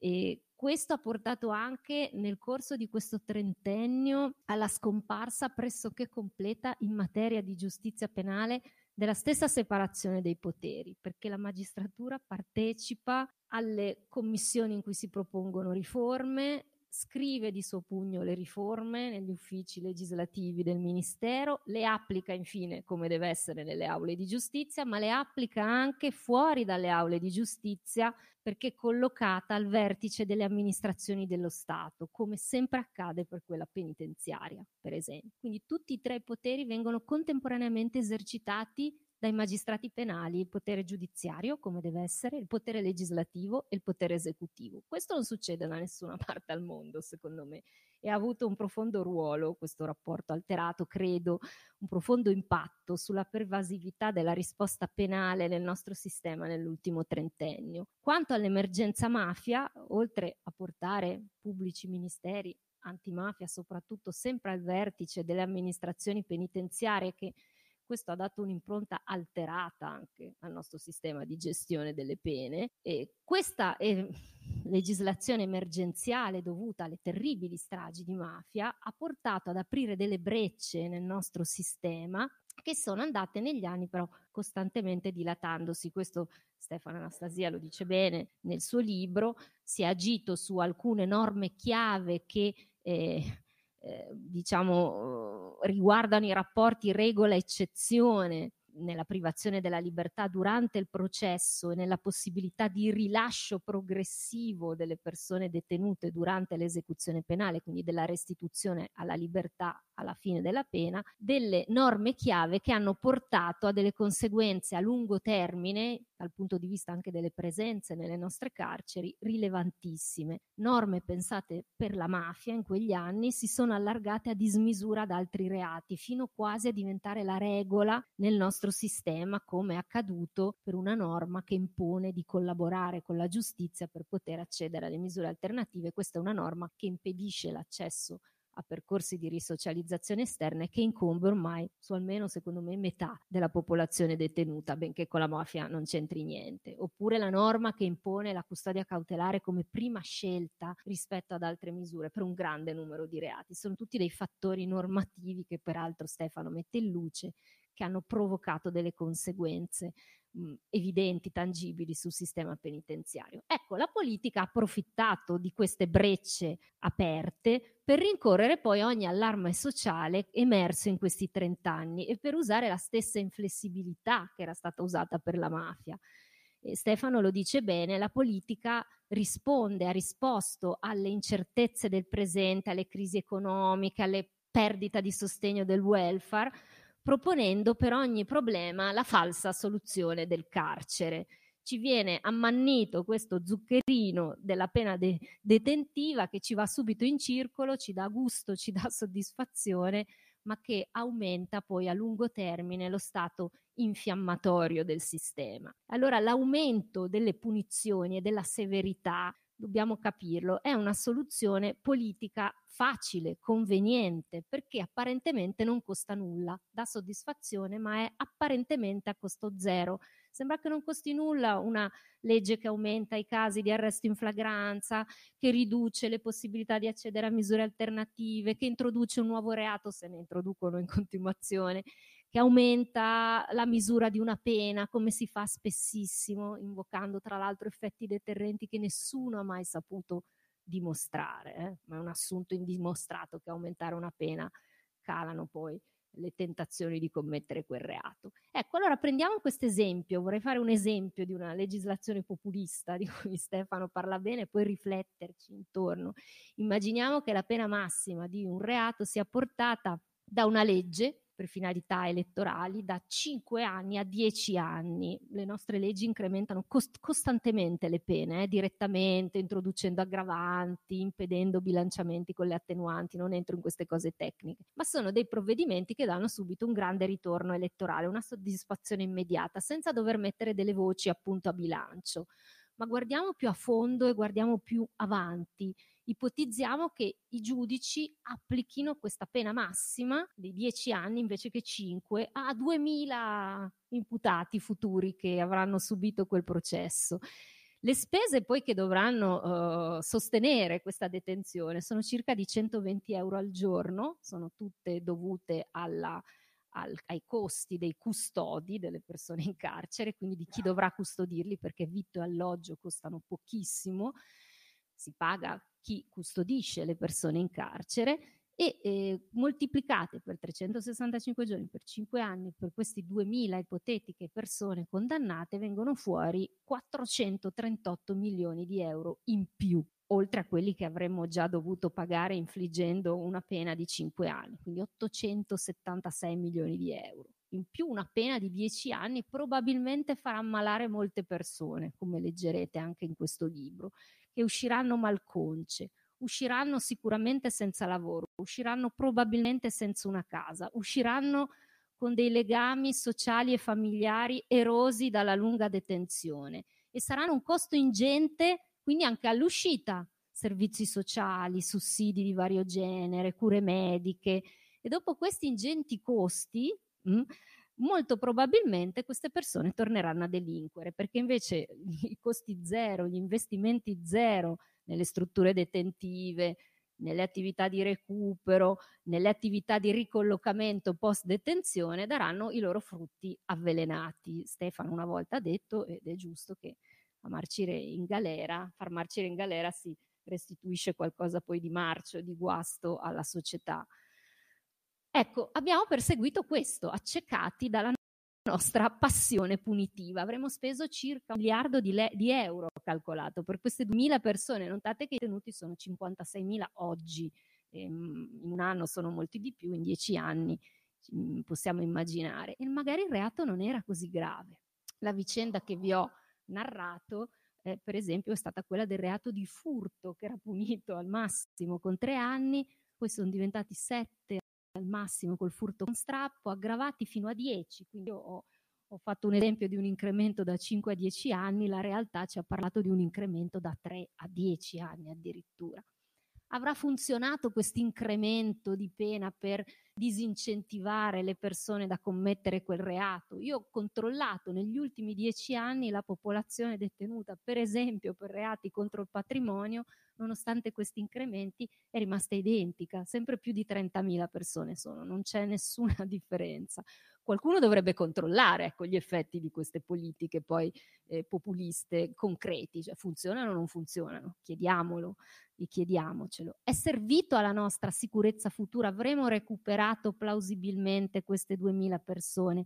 E questo ha portato anche nel corso di questo trentennio alla scomparsa pressoché completa in materia di giustizia penale della stessa separazione dei poteri, perché la magistratura partecipa alle commissioni in cui si propongono riforme, scrive di suo pugno le riforme negli uffici legislativi del Ministero, le applica infine come deve essere nelle aule di giustizia, ma le applica anche fuori dalle aule di giustizia perché è collocata al vertice delle amministrazioni dello Stato, come sempre accade per quella penitenziaria, per esempio. Quindi tutti i tre poteri vengono contemporaneamente esercitati dai magistrati penali, il potere giudiziario, come deve essere, il potere legislativo e il potere esecutivo. Questo non succede da nessuna parte al mondo, secondo me, e ha avuto un profondo ruolo, questo rapporto alterato, credo, un profondo impatto sulla pervasività della risposta penale nel nostro sistema nell'ultimo trentennio. Quanto all'emergenza mafia, oltre a portare pubblici ministeri antimafia soprattutto sempre al vertice delle amministrazioni penitenziarie che questo ha dato un'impronta alterata anche al nostro sistema di gestione delle pene e questa eh, legislazione emergenziale dovuta alle terribili stragi di mafia ha portato ad aprire delle brecce nel nostro sistema che sono andate negli anni però costantemente dilatandosi. Questo Stefano Anastasia lo dice bene nel suo libro, si è agito su alcune norme chiave che eh, eh, diciamo, riguardano i rapporti regola-eccezione nella privazione della libertà durante il processo e nella possibilità di rilascio progressivo delle persone detenute durante l'esecuzione penale, quindi della restituzione alla libertà alla fine della pena, delle norme chiave che hanno portato a delle conseguenze a lungo termine, dal punto di vista anche delle presenze nelle nostre carceri, rilevantissime. Norme pensate per la mafia in quegli anni si sono allargate a dismisura ad altri reati, fino quasi a diventare la regola nel nostro sistema come è accaduto per una norma che impone di collaborare con la giustizia per poter accedere alle misure alternative. Questa è una norma che impedisce l'accesso a percorsi di risocializzazione esterna che incombe ormai su almeno, secondo me, metà della popolazione detenuta, benché con la mafia non c'entri niente. Oppure la norma che impone la custodia cautelare come prima scelta rispetto ad altre misure per un grande numero di reati. Sono tutti dei fattori normativi che peraltro Stefano mette in luce che hanno provocato delle conseguenze mh, evidenti, tangibili sul sistema penitenziario. Ecco, la politica ha approfittato di queste brecce aperte per rincorrere poi ogni allarme sociale emerso in questi 30 anni e per usare la stessa inflessibilità che era stata usata per la mafia. Stefano lo dice bene, la politica risponde, ha risposto alle incertezze del presente, alle crisi economiche, alle perdita di sostegno del welfare, proponendo per ogni problema la falsa soluzione del carcere. Ci viene ammannito questo zuccherino della pena de- detentiva che ci va subito in circolo, ci dà gusto, ci dà soddisfazione, ma che aumenta poi a lungo termine lo stato infiammatorio del sistema. Allora l'aumento delle punizioni e della severità dobbiamo capirlo, è una soluzione politica facile, conveniente, perché apparentemente non costa nulla, dà soddisfazione, ma è apparentemente a costo zero. Sembra che non costi nulla una legge che aumenta i casi di arresto in flagranza, che riduce le possibilità di accedere a misure alternative, che introduce un nuovo reato, se ne introducono in continuazione, che aumenta la misura di una pena, come si fa spessissimo, invocando tra l'altro effetti deterrenti che nessuno ha mai saputo dimostrare, eh? ma è un assunto indimostrato che aumentare una pena calano poi le tentazioni di commettere quel reato. Ecco, allora prendiamo questo esempio, vorrei fare un esempio di una legislazione populista di cui Stefano parla bene e poi rifletterci intorno. Immaginiamo che la pena massima di un reato sia portata da una legge per finalità elettorali da 5 anni a 10 anni. Le nostre leggi incrementano cost- costantemente le pene, eh, direttamente, introducendo aggravanti, impedendo bilanciamenti con le attenuanti, non entro in queste cose tecniche, ma sono dei provvedimenti che danno subito un grande ritorno elettorale, una soddisfazione immediata, senza dover mettere delle voci appunto a bilancio. Ma guardiamo più a fondo e guardiamo più avanti ipotizziamo che i giudici applichino questa pena massima di 10 anni invece che 5 a 2000 imputati futuri che avranno subito quel processo. Le spese poi che dovranno uh, sostenere questa detenzione sono circa di 120 euro al giorno, sono tutte dovute alla, al, ai costi dei custodi delle persone in carcere, quindi di chi dovrà custodirli perché vitto e alloggio costano pochissimo si paga chi custodisce le persone in carcere e eh, moltiplicate per 365 giorni, per 5 anni, per questi 2000 ipotetiche persone condannate, vengono fuori 438 milioni di euro in più, oltre a quelli che avremmo già dovuto pagare infliggendo una pena di 5 anni, quindi 876 milioni di euro. In più una pena di 10 anni probabilmente farà ammalare molte persone, come leggerete anche in questo libro che usciranno malconce, usciranno sicuramente senza lavoro, usciranno probabilmente senza una casa, usciranno con dei legami sociali e familiari erosi dalla lunga detenzione e saranno un costo ingente quindi anche all'uscita, servizi sociali, sussidi di vario genere, cure mediche. E dopo questi ingenti costi mh, mm, molto probabilmente queste persone torneranno a delinquere perché invece i costi zero, gli investimenti zero nelle strutture detentive, nelle attività di recupero, nelle attività di ricollocamento post detenzione daranno i loro frutti avvelenati. Stefano una volta ha detto ed è giusto che a marcire in galera, far marcire in galera si restituisce qualcosa poi di marcio, di guasto alla società. Ecco, abbiamo perseguito questo, accecati dalla nostra passione punitiva. Avremmo speso circa un miliardo di, le- di euro calcolato per queste 2.000 persone. Notate che i tenuti sono 56.000 oggi, ehm, in un anno sono molti di più, in dieci anni mm, possiamo immaginare. E magari il reato non era così grave. La vicenda che vi ho narrato, eh, per esempio, è stata quella del reato di furto, che era punito al massimo con tre anni, poi sono diventati sette al massimo col furto con strappo, aggravati fino a 10. Quindi ho, ho fatto un esempio di un incremento da 5 a 10 anni, la realtà ci ha parlato di un incremento da 3 a 10 anni addirittura. Avrà funzionato questo incremento di pena per disincentivare le persone da commettere quel reato? Io ho controllato negli ultimi dieci anni la popolazione detenuta, per esempio per reati contro il patrimonio, nonostante questi incrementi, è rimasta identica, sempre più di 30.000 persone sono, non c'è nessuna differenza. Qualcuno dovrebbe controllare ecco, gli effetti di queste politiche poi eh, populiste concreti, cioè funzionano o non funzionano, chiediamolo e chiediamocelo. È servito alla nostra sicurezza futura? Avremo recuperato plausibilmente queste 2000 persone?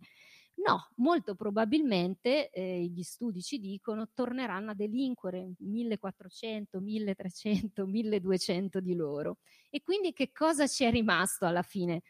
No, molto probabilmente eh, gli studi ci dicono torneranno a delinquere 1400, 1300, 1200 di loro. E quindi che cosa ci è rimasto alla fine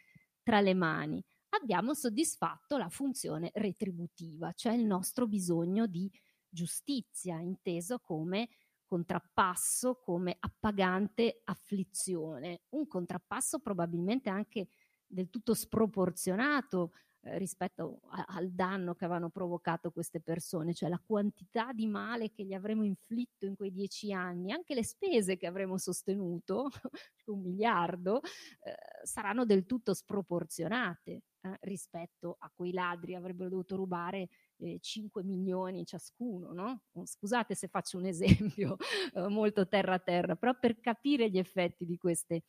tra le mani? Abbiamo soddisfatto la funzione retributiva, cioè il nostro bisogno di giustizia, inteso come contrappasso, come appagante afflizione. Un contrappasso probabilmente anche del tutto sproporzionato eh, rispetto a, al danno che avevano provocato queste persone, cioè la quantità di male che gli avremmo inflitto in quei dieci anni, anche le spese che avremmo sostenuto, un miliardo, eh, saranno del tutto sproporzionate eh, rispetto a quei ladri avrebbero dovuto rubare eh, 5 milioni ciascuno, no? Scusate se faccio un esempio eh, molto terra a terra, però per capire gli effetti di queste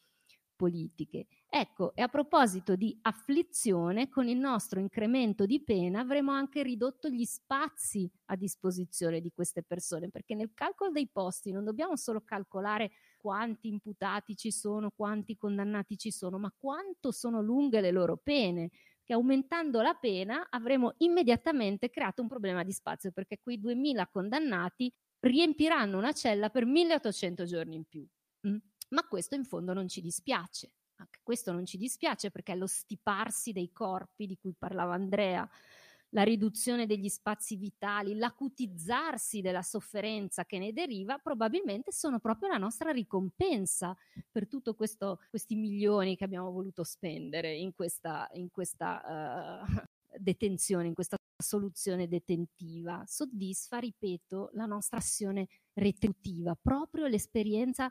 politiche. Ecco, e a proposito di afflizione, con il nostro incremento di pena avremo anche ridotto gli spazi a disposizione di queste persone, perché nel calcolo dei posti non dobbiamo solo calcolare quanti imputati ci sono, quanti condannati ci sono, ma quanto sono lunghe le loro pene, che aumentando la pena avremo immediatamente creato un problema di spazio, perché quei 2000 condannati riempiranno una cella per 1800 giorni in più. Mm? Ma questo in fondo non ci dispiace. Anche questo non ci dispiace perché lo stiparsi dei corpi di cui parlava Andrea, la riduzione degli spazi vitali, l'acutizzarsi della sofferenza che ne deriva, probabilmente sono proprio la nostra ricompensa per tutti questi milioni che abbiamo voluto spendere in questa, in questa uh, detenzione, in questa soluzione detentiva. Soddisfa, ripeto, la nostra azione retributiva, proprio l'esperienza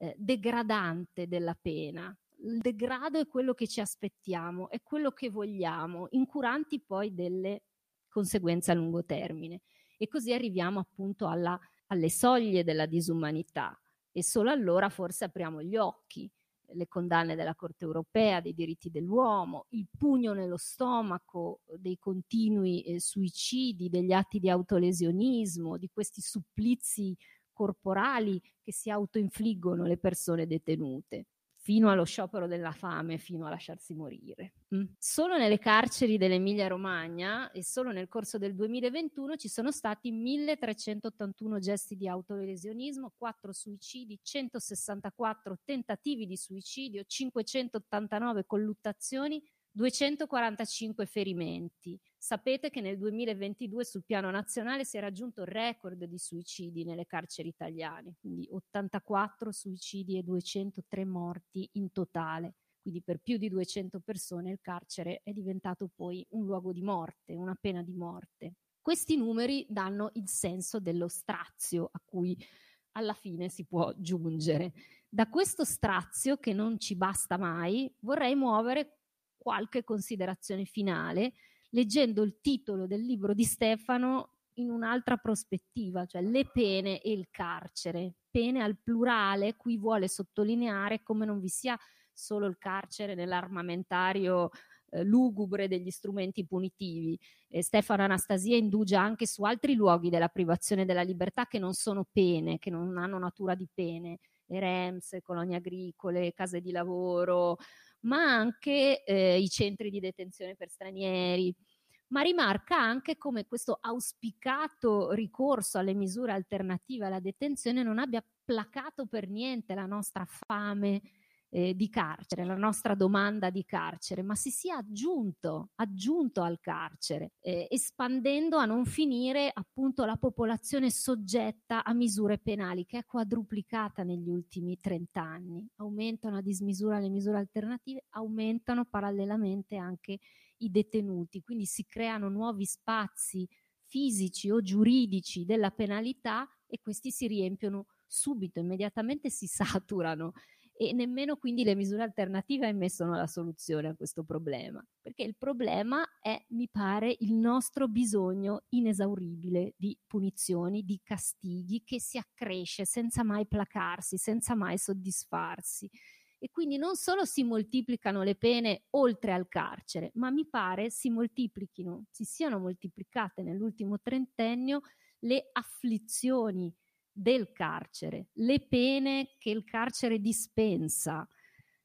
eh, degradante della pena. Il degrado è quello che ci aspettiamo, è quello che vogliamo, incuranti poi delle conseguenze a lungo termine. E così arriviamo appunto alla, alle soglie della disumanità e solo allora forse apriamo gli occhi le condanne della Corte europea dei diritti dell'uomo, il pugno nello stomaco dei continui eh, suicidi, degli atti di autolesionismo, di questi supplizi corporali che si autoinfliggono le persone detenute fino allo sciopero della fame, fino a lasciarsi morire. Mm. Solo nelle carceri dell'Emilia Romagna e solo nel corso del 2021 ci sono stati 1381 gesti di autolesionismo, 4 suicidi, 164 tentativi di suicidio, 589 colluttazioni, 245 ferimenti. Sapete che nel 2022 sul piano nazionale si è raggiunto il record di suicidi nelle carceri italiane, quindi 84 suicidi e 203 morti in totale. Quindi per più di 200 persone il carcere è diventato poi un luogo di morte, una pena di morte. Questi numeri danno il senso dello strazio a cui alla fine si può giungere. Da questo strazio, che non ci basta mai, vorrei muovere qualche considerazione finale leggendo il titolo del libro di Stefano in un'altra prospettiva, cioè le pene e il carcere. Pene al plurale, qui vuole sottolineare come non vi sia solo il carcere nell'armamentario eh, lugubre degli strumenti punitivi. Eh, Stefano Anastasia indugia anche su altri luoghi della privazione della libertà che non sono pene, che non hanno natura di pene, le REMS, colonie agricole, case di lavoro, ma anche eh, i centri di detenzione per stranieri. Ma rimarca anche come questo auspicato ricorso alle misure alternative alla detenzione non abbia placato per niente la nostra fame eh, di carcere, la nostra domanda di carcere, ma si sia aggiunto, aggiunto al carcere, eh, espandendo a non finire appunto la popolazione soggetta a misure penali, che è quadruplicata negli ultimi 30 anni. Aumentano a dismisura le misure alternative, aumentano parallelamente anche i detenuti, quindi si creano nuovi spazi fisici o giuridici della penalità e questi si riempiono subito, immediatamente si saturano e nemmeno quindi le misure alternative ahimè sono la soluzione a questo problema, perché il problema è, mi pare, il nostro bisogno inesauribile di punizioni, di castighi che si accresce senza mai placarsi, senza mai soddisfarsi. e quindi non solo si moltiplicano le pene oltre al carcere, ma mi pare si moltiplichino, si siano moltiplicate nell'ultimo trentennio le afflizioni del carcere, le pene che il carcere dispensa.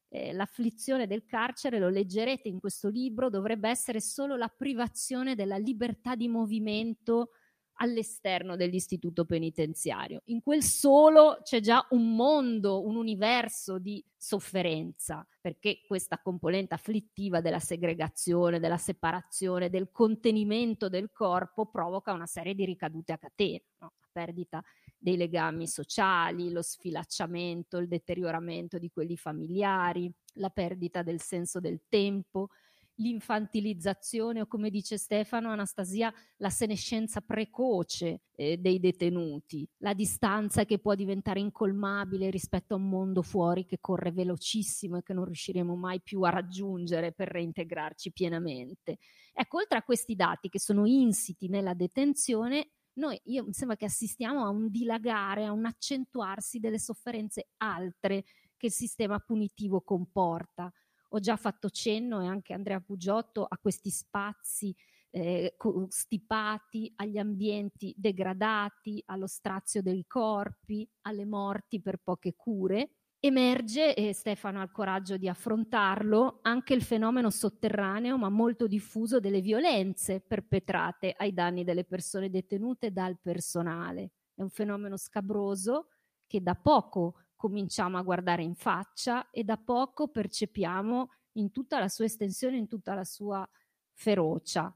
Eh, l'afflizione del carcere, lo leggerete in questo libro, dovrebbe essere solo la privazione della libertà di movimento all'esterno dell'istituto penitenziario. In quel solo c'è già un mondo, un universo di sofferenza, perché questa componente afflittiva della segregazione, della separazione, del contenimento del corpo provoca una serie di ricadute a catena, no? perdita dei legami sociali, lo sfilacciamento, il deterioramento di quelli familiari, la perdita del senso del tempo, l'infantilizzazione o come dice Stefano Anastasia la senescenza precoce eh, dei detenuti, la distanza che può diventare incolmabile rispetto a un mondo fuori che corre velocissimo e che non riusciremo mai più a raggiungere per reintegrarci pienamente. Ecco, oltre a questi dati che sono insiti nella detenzione, noi, io mi sembra che assistiamo a un dilagare, a un accentuarsi delle sofferenze altre che il sistema punitivo comporta ho già fatto cenno e anche Andrea Pugiotto a questi spazi eh, stipati, agli ambienti degradati, allo strazio dei corpi, alle morti per poche cure. Emerge, e Stefano ha il coraggio di affrontarlo, anche il fenomeno sotterraneo ma molto diffuso delle violenze perpetrate ai danni delle persone detenute dal personale. È un fenomeno scabroso che da poco cominciamo a guardare in faccia e da poco percepiamo in tutta la sua estensione, in tutta la sua ferocia.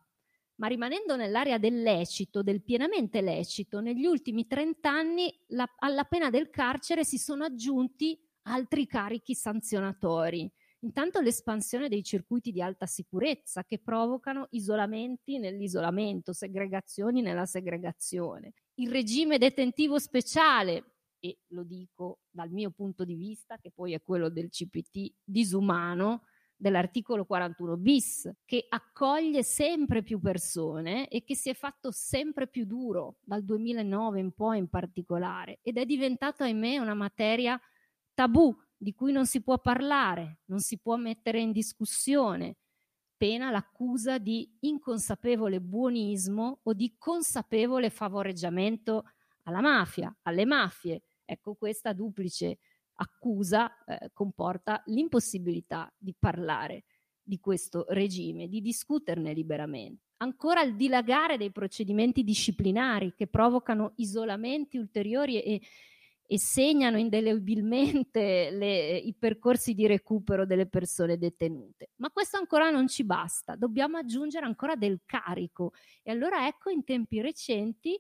Ma rimanendo nell'area del lecito, del pienamente lecito, negli ultimi 30 anni la, alla pena del carcere si sono aggiunti altri carichi sanzionatori. Intanto l'espansione dei circuiti di alta sicurezza che provocano isolamenti nell'isolamento, segregazioni nella segregazione. Il regime detentivo speciale, e lo dico dal mio punto di vista, che poi è quello del CPT disumano, dell'articolo 41 bis, che accoglie sempre più persone e che si è fatto sempre più duro dal 2009 in poi in particolare ed è diventato, ahimè, una materia tabù di cui non si può parlare, non si può mettere in discussione, pena l'accusa di inconsapevole buonismo o di consapevole favoreggiamento alla mafia, alle mafie, Ecco, questa duplice accusa eh, comporta l'impossibilità di parlare di questo regime, di discuterne liberamente. Ancora il dilagare dei procedimenti disciplinari che provocano isolamenti ulteriori e, e segnano indelebilmente le, i percorsi di recupero delle persone detenute. Ma questo ancora non ci basta, dobbiamo aggiungere ancora del carico. E allora ecco in tempi recenti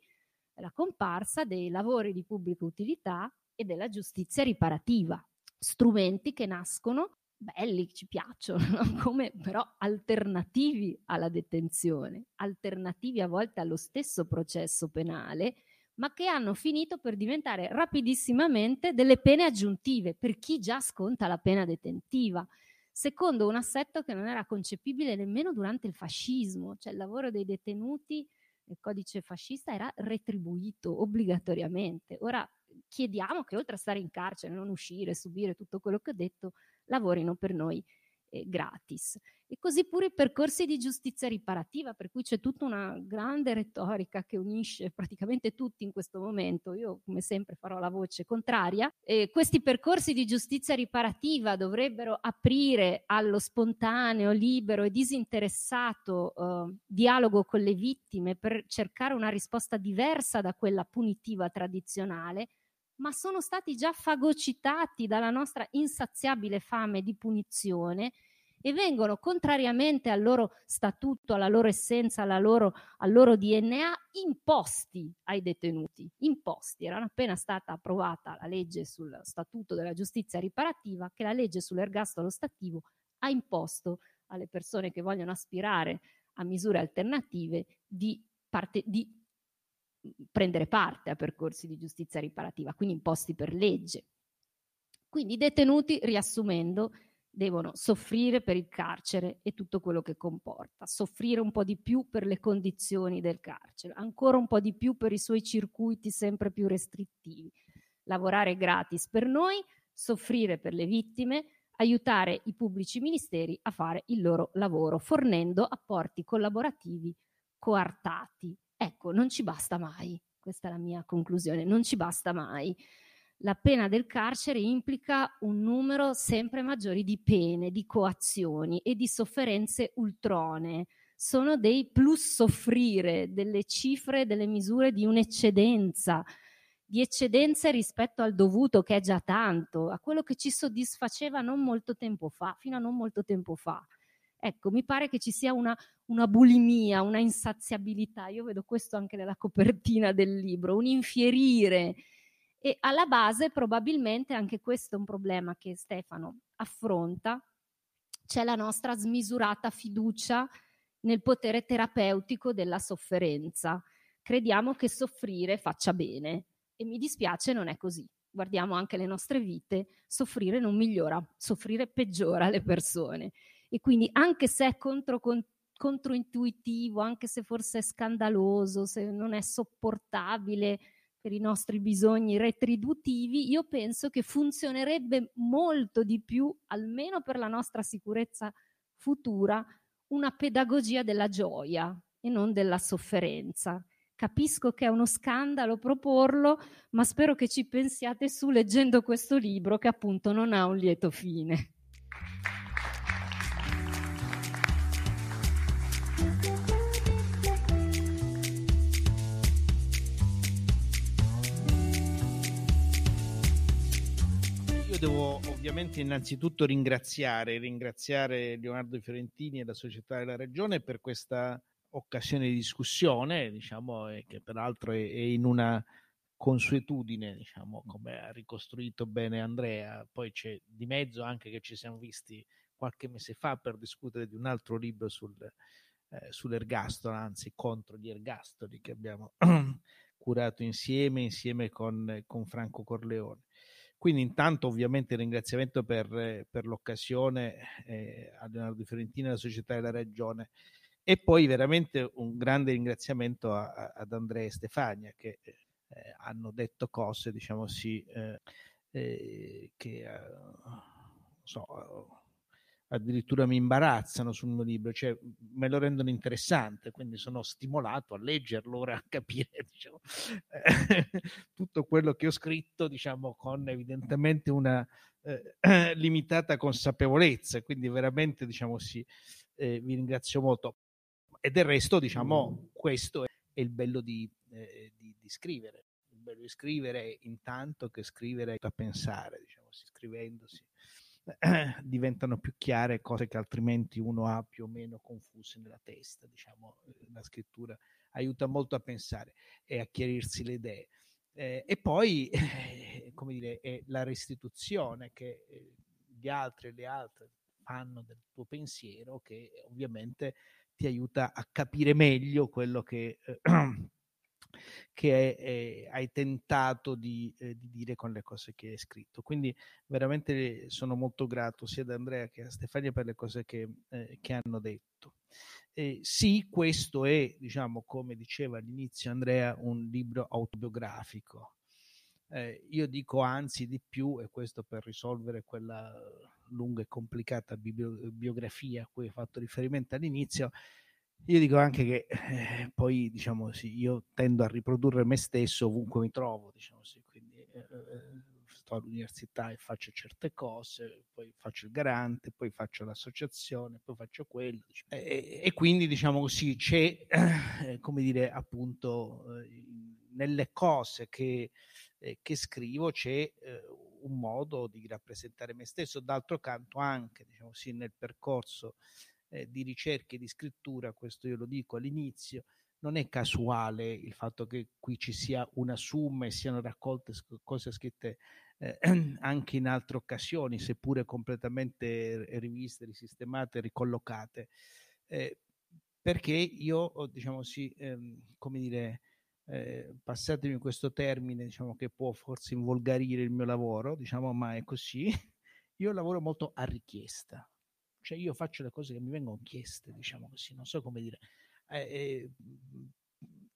la comparsa dei lavori di pubblica utilità e della giustizia riparativa, strumenti che nascono belli, ci piacciono, come però alternativi alla detenzione, alternativi a volte allo stesso processo penale, ma che hanno finito per diventare rapidissimamente delle pene aggiuntive per chi già sconta la pena detentiva, secondo un assetto che non era concepibile nemmeno durante il fascismo, cioè il lavoro dei detenuti il codice fascista era retribuito obbligatoriamente. Ora chiediamo che oltre a stare in carcere, non uscire, subire tutto quello che ho detto, lavorino per noi eh, gratis. E così pure i percorsi di giustizia riparativa, per cui c'è tutta una grande retorica che unisce praticamente tutti in questo momento. Io, come sempre, farò la voce contraria. E questi percorsi di giustizia riparativa dovrebbero aprire allo spontaneo, libero e disinteressato eh, dialogo con le vittime per cercare una risposta diversa da quella punitiva tradizionale ma sono stati già fagocitati dalla nostra insaziabile fame di punizione e vengono, contrariamente al loro statuto, alla loro essenza, loro, al loro DNA, imposti ai detenuti. Imposti. Era appena stata approvata la legge sul statuto della giustizia riparativa che la legge sull'ergastolo stativo ha imposto alle persone che vogliono aspirare a misure alternative di, parte, di prendere parte a percorsi di giustizia riparativa, quindi imposti per legge. Quindi i detenuti, riassumendo, devono soffrire per il carcere e tutto quello che comporta, soffrire un po' di più per le condizioni del carcere, ancora un po' di più per i suoi circuiti sempre più restrittivi, lavorare gratis per noi, soffrire per le vittime, aiutare i pubblici ministeri a fare il loro lavoro, fornendo apporti collaborativi coartati. Ecco, non ci basta mai, questa è la mia conclusione, non ci basta mai. La pena del carcere implica un numero sempre maggiore di pene, di coazioni e di sofferenze ultronee. Sono dei plus soffrire, delle cifre, delle misure di un'eccedenza, di eccedenze rispetto al dovuto, che è già tanto, a quello che ci soddisfaceva non molto tempo fa, fino a non molto tempo fa. Ecco, mi pare che ci sia una, una bulimia, una insaziabilità, io vedo questo anche nella copertina del libro, un infierire. E alla base probabilmente anche questo è un problema che Stefano affronta, c'è la nostra smisurata fiducia nel potere terapeutico della sofferenza. Crediamo che soffrire faccia bene e mi dispiace non è così. Guardiamo anche le nostre vite, soffrire non migliora, soffrire peggiora le persone e quindi anche se è contro, con, controintuitivo, anche se forse è scandaloso, se non è sopportabile per i nostri bisogni retributivi, io penso che funzionerebbe molto di più, almeno per la nostra sicurezza futura, una pedagogia della gioia e non della sofferenza. Capisco che è uno scandalo proporlo, ma spero che ci pensiate su leggendo questo libro che appunto non ha un lieto fine. Devo ovviamente innanzitutto ringraziare, ringraziare Leonardo Fiorentini e la Società della Regione per questa occasione di discussione, diciamo, che peraltro è, in una consuetudine, diciamo, come ha ricostruito bene Andrea. Poi c'è di mezzo anche che ci siamo visti qualche mese fa per discutere di un altro libro sul, eh, sull'ergastolo, anzi contro gli ergastoli che abbiamo curato insieme, insieme con, con Franco Corleone. Quindi intanto ovviamente ringraziamento per, per l'occasione eh, a Leonardo Fiorentino e alla Società della Regione. E poi veramente un grande ringraziamento a, a, ad Andrea e Stefania che eh, hanno detto cose, diciamo sì, eh, eh che so, addirittura mi imbarazzano sul mio libro, cioè me lo rendono interessante, quindi sono stimolato a leggerlo a capire diciamo, tutto quello che ho scritto, diciamo, con evidentemente una eh, limitata consapevolezza, quindi veramente, diciamo, sì, eh, vi ringrazio molto. E del resto, diciamo, questo è il bello di, eh, di, di scrivere. Il bello di scrivere intanto che scrivere a pensare, diciamo, scrivendosi diventano più chiare cose che altrimenti uno ha più o meno confuse nella testa. Diciamo, eh, la scrittura aiuta molto a pensare e a chiarirsi le idee. Eh, e poi, eh, come dire, è la restituzione che eh, gli altri e le altre fanno del tuo pensiero che ovviamente ti aiuta a capire meglio quello che eh, che eh, hai tentato di, eh, di, dire con le cose che hai scritto. Quindi veramente sono molto grato sia ad Andrea che a Stefania per le cose che, eh, che hanno detto. sì, questo è, diciamo, come diceva all'inizio Andrea, un libro autobiografico. Eh, io dico anzi di più, e questo per risolvere quella lunga e complicata biografia a cui ho fatto riferimento all'inizio, io dico anche che eh, poi, diciamo sì, io tendo a riprodurre me stesso ovunque mi trovo, diciamo sì, quindi eh, eh sto all'università e faccio certe cose, poi faccio il garante, poi faccio l'associazione, poi faccio quello. Diciamo. E, e, quindi, diciamo così, c'è, eh, come dire, appunto, eh, nelle cose che, eh, che scrivo c'è un modo di rappresentare me stesso, d'altro canto anche, diciamo sì, nel percorso eh, di ricerca e di scrittura, questo io lo dico all'inizio, non è casuale il fatto che qui ci sia una summa e siano raccolte cose scritte eh, anche in altre occasioni, seppure completamente riviste, risistemate, ricollocate, eh, perché io, diciamo sì, ehm, come dire, eh, passatemi questo termine, diciamo che può forse involgarire il mio lavoro, diciamo, ma è così, io lavoro molto a richiesta, cioè io faccio le cose che mi vengono chieste, diciamo così, non so come dire. Eh, eh,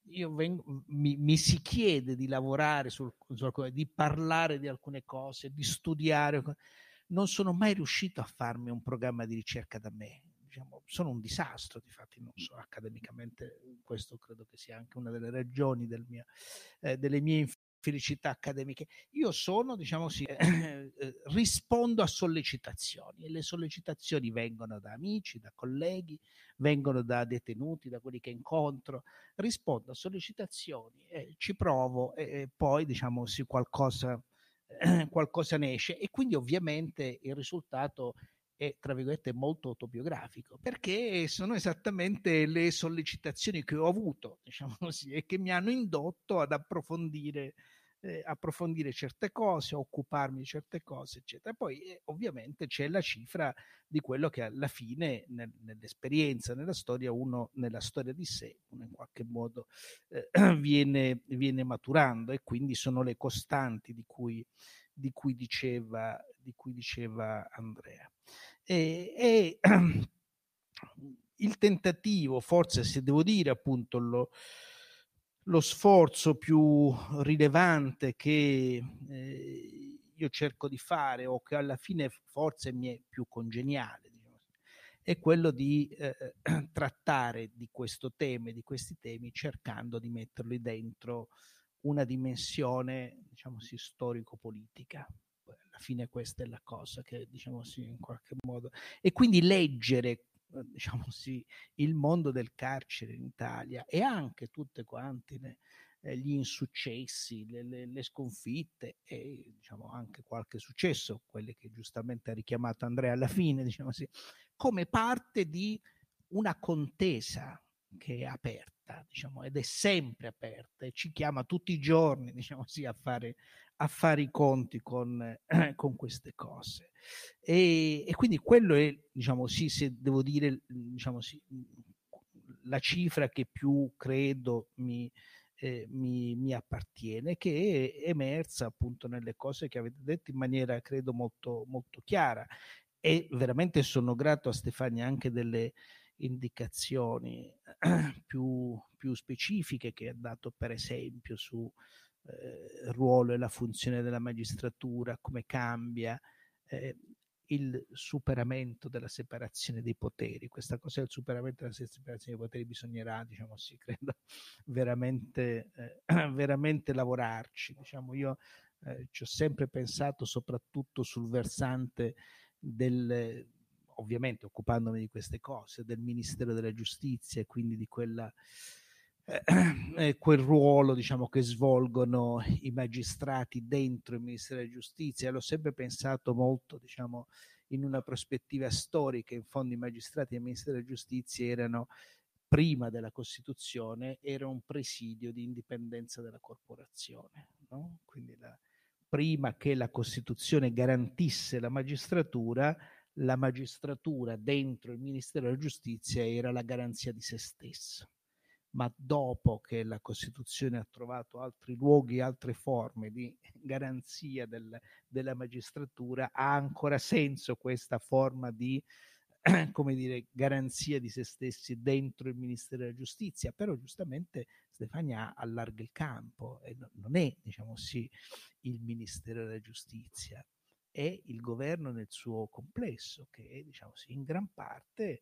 io vengo, mi, mi, si chiede di lavorare sul, sul, di parlare di alcune cose, di studiare, non sono mai riuscito a farmi un programma di ricerca da me. Diciamo, sono un disastro, difatti non so accademicamente, questo credo che sia anche una delle ragioni del mio, eh, delle mie felicità accademiche. Io sono, diciamo così, eh, eh, rispondo a sollecitazioni e le sollecitazioni vengono da amici, da colleghi, vengono da detenuti, da quelli che incontro. Rispondo a sollecitazioni, eh, ci provo e, poi, diciamo sì, qualcosa, qualcosa ne esce e quindi ovviamente il risultato è tra virgolette molto autobiografico perché sono esattamente le sollecitazioni che ho avuto diciamo così e che mi hanno indotto ad approfondire eh, approfondire certe cose, occuparmi di certe cose, eccetera. Poi eh, ovviamente c'è la cifra di quello che alla fine nel, nell'esperienza, nella storia, uno nella storia di sé, uno in qualche modo eh, viene, viene, maturando e quindi sono le costanti di cui, di cui, diceva, di cui diceva Andrea. E, e il tentativo, forse se devo dire appunto lo, lo sforzo più rilevante che eh, io cerco di fare o che alla fine forse mi è più congeniale diciamo, è quello di eh, trattare di questo tema di questi temi cercando di metterli dentro una dimensione diciamo sì, storico-politica. Alla fine questa è la cosa che diciamo sì in qualche modo. E quindi leggere diciamo sì, il mondo del carcere in Italia e anche tutte quante le, eh, gli insuccessi, le, le, le, sconfitte e diciamo anche qualche successo, quelli che giustamente ha richiamato Andrea alla fine, diciamo sì, come parte di una contesa che è aperta, diciamo, ed è sempre aperta e ci chiama tutti i giorni, diciamo sì, a fare, a fare i conti con, con queste cose. E, e, quindi quello è, diciamo sì, se devo dire, diciamo sì, la cifra che più credo mi, eh, mi, mi, appartiene, che è emersa appunto nelle cose che avete detto in maniera credo molto, molto chiara. E veramente sono grato a Stefania anche delle indicazioni più, più specifiche che ha dato per esempio su eh, ruolo e la funzione della magistratura, come cambia, eh, il superamento della separazione dei poteri. Questa cosa del superamento della separazione dei poteri bisognerà, diciamo sì, credo, veramente, eh, veramente lavorarci. Diciamo, io eh, ci ho sempre pensato soprattutto sul versante del, ovviamente occupandomi di queste cose, del Ministero della Giustizia e quindi di quella quel ruolo diciamo, che svolgono i magistrati dentro il Ministero della Giustizia. L'ho sempre pensato molto diciamo, in una prospettiva storica, in fondo i magistrati del Ministero della Giustizia erano prima della Costituzione era un presidio di indipendenza della corporazione. No? Quindi la, prima che la Costituzione garantisse la magistratura, la magistratura dentro il Ministero della Giustizia era la garanzia di se stessa ma dopo che la Costituzione ha trovato altri luoghi, altre forme di garanzia del, della magistratura, ha ancora senso questa forma di come dire, garanzia di se stessi dentro il Ministero della Giustizia, però giustamente Stefania allarga il campo e non è, diciamo sì, il Ministero della Giustizia, è il governo nel suo complesso che diciamo sì, in gran parte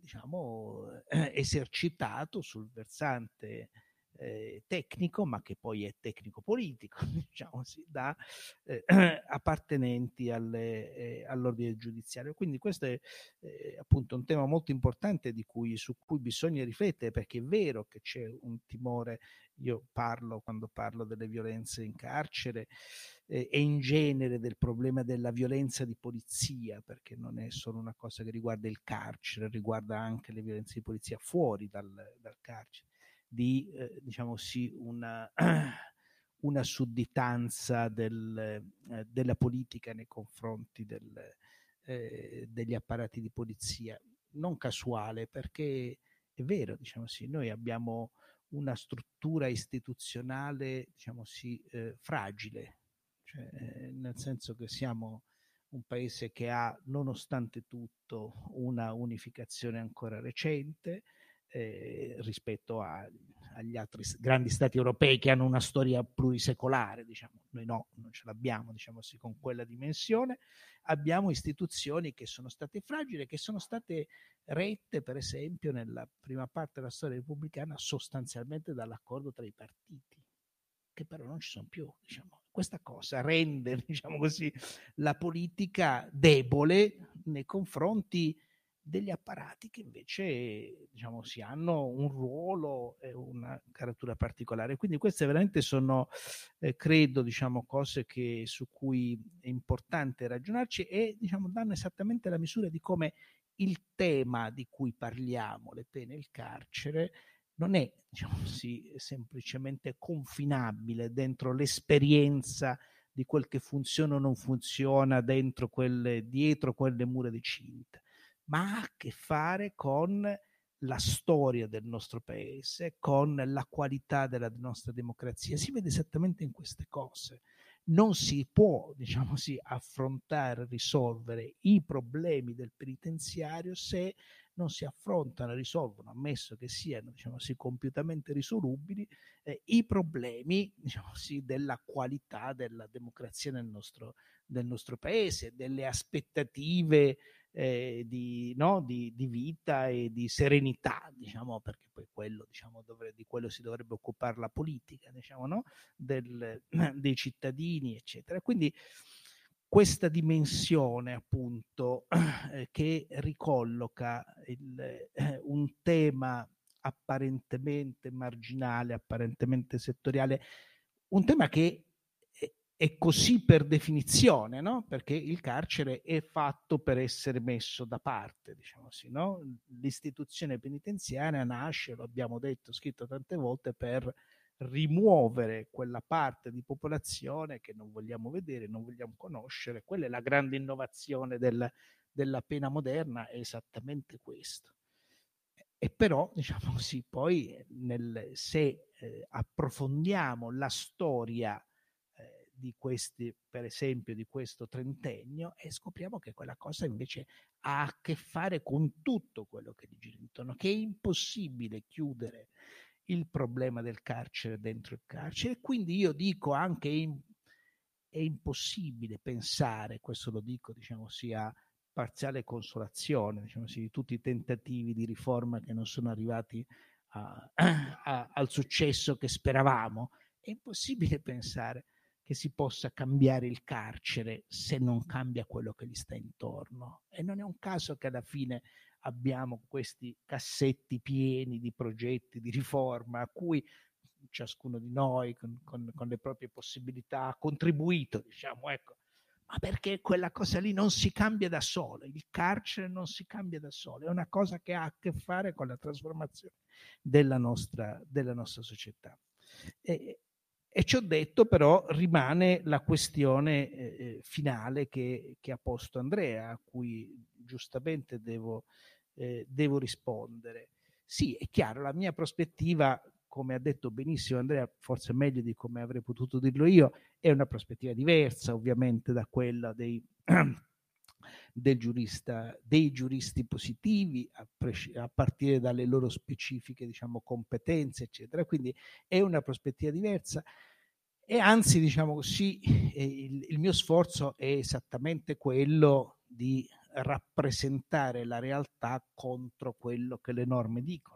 diciamo, eh, esercitato sul versante eh, tecnico, ma che poi è tecnico-politico, diciamo sì, da eh, appartenenti alle, eh, all'ordine giudiziario. Quindi questo è eh, appunto un tema molto importante cui, su cui bisogna riflettere, perché è vero che c'è un timore, io parlo quando parlo delle violenze in carcere eh, e in genere del problema della violenza di polizia, perché non è solo una cosa che riguarda il carcere, riguarda anche le violenze di polizia fuori dal, dal carcere di, eh, diciamo sì, una, una sudditanza del, eh, della politica nei confronti del, eh, degli apparati di polizia. Non casuale, perché è vero, diciamo sì, noi abbiamo una struttura istituzionale, diciamo sì, eh, fragile, cioè, eh, nel senso che siamo un paese che ha, nonostante tutto, una unificazione ancora recente, eh, rispetto a, agli altri grandi stati europei che hanno una storia plurisecolare, diciamo. noi no, non ce l'abbiamo diciamo sì, con quella dimensione, abbiamo istituzioni che sono state fragili, che sono state rette per esempio nella prima parte della storia repubblicana sostanzialmente dall'accordo tra i partiti, che però non ci sono più. Diciamo. Questa cosa rende diciamo così, la politica debole nei confronti degli apparati che invece diciamo, si hanno un ruolo e una caratura particolare. Quindi queste veramente sono, eh, credo, diciamo, cose che, su cui è importante ragionarci e diciamo, danno esattamente la misura di come il tema di cui parliamo, le pene e il carcere, non è diciamo così, semplicemente confinabile dentro l'esperienza di quel che funziona o non funziona dentro quelle, dietro quelle mura di cinta ma ha a che fare con la storia del nostro paese, con la qualità della nostra democrazia. Si vede esattamente in queste cose. Non si può, diciamo così, affrontare, risolvere i problemi del penitenziario se non si affrontano risolvono, ammesso che siano diciamo così, compiutamente risolubili, eh, i problemi diciamo così, della qualità della democrazia nel nostro, nel nostro paese, delle aspettative eh, di, no, di, di, vita e di serenità, diciamo, perché poi quello, diciamo, dovre, di quello si dovrebbe occupare la politica, diciamo, no? Del, dei cittadini, eccetera. Quindi questa dimensione, appunto, eh, che ricolloca il, eh, un tema apparentemente marginale, apparentemente settoriale, un tema che è così per definizione, no? perché il carcere è fatto per essere messo da parte, diciamo così, no? L'istituzione penitenziaria nasce, lo abbiamo detto, scritto tante volte, per rimuovere quella parte di popolazione che non vogliamo vedere, non vogliamo conoscere. Quella è la grande innovazione del, della pena moderna, è esattamente questo. E però, diciamo così, poi nel, se eh, approfondiamo la storia di questi, per esempio, di questo trentennio e scopriamo che quella cosa invece ha a che fare con tutto quello che gli gira intorno, che è impossibile chiudere il problema del carcere dentro il carcere. Quindi io dico anche in, è impossibile pensare, questo lo dico, diciamo, sia parziale consolazione, diciamo sì, di tutti i tentativi di riforma che non sono arrivati a, a, al successo che speravamo, è impossibile pensare che si possa cambiare il carcere se non cambia quello che gli sta intorno. E non è un caso che alla fine abbiamo questi cassetti pieni di progetti di riforma a cui ciascuno di noi con, con, con le proprie possibilità ha contribuito, diciamo, ecco. Ma perché quella cosa lì non si cambia da sola, il carcere non si cambia da solo, è una cosa che ha a che fare con la trasformazione della nostra, della nostra società. E, e ciò detto però rimane la questione eh, eh, finale che, che, ha posto Andrea, a cui giustamente devo, eh, devo rispondere. Sì, è chiaro, la mia prospettiva, come ha detto benissimo Andrea, forse meglio di come avrei potuto dirlo io, è una prospettiva diversa ovviamente da quella dei del giurista, dei giuristi positivi, a, pres- a, partire dalle loro specifiche diciamo, competenze, eccetera. Quindi è una prospettiva diversa. E anzi, diciamo così, il, il mio sforzo è esattamente quello di rappresentare la realtà contro quello che le norme dicono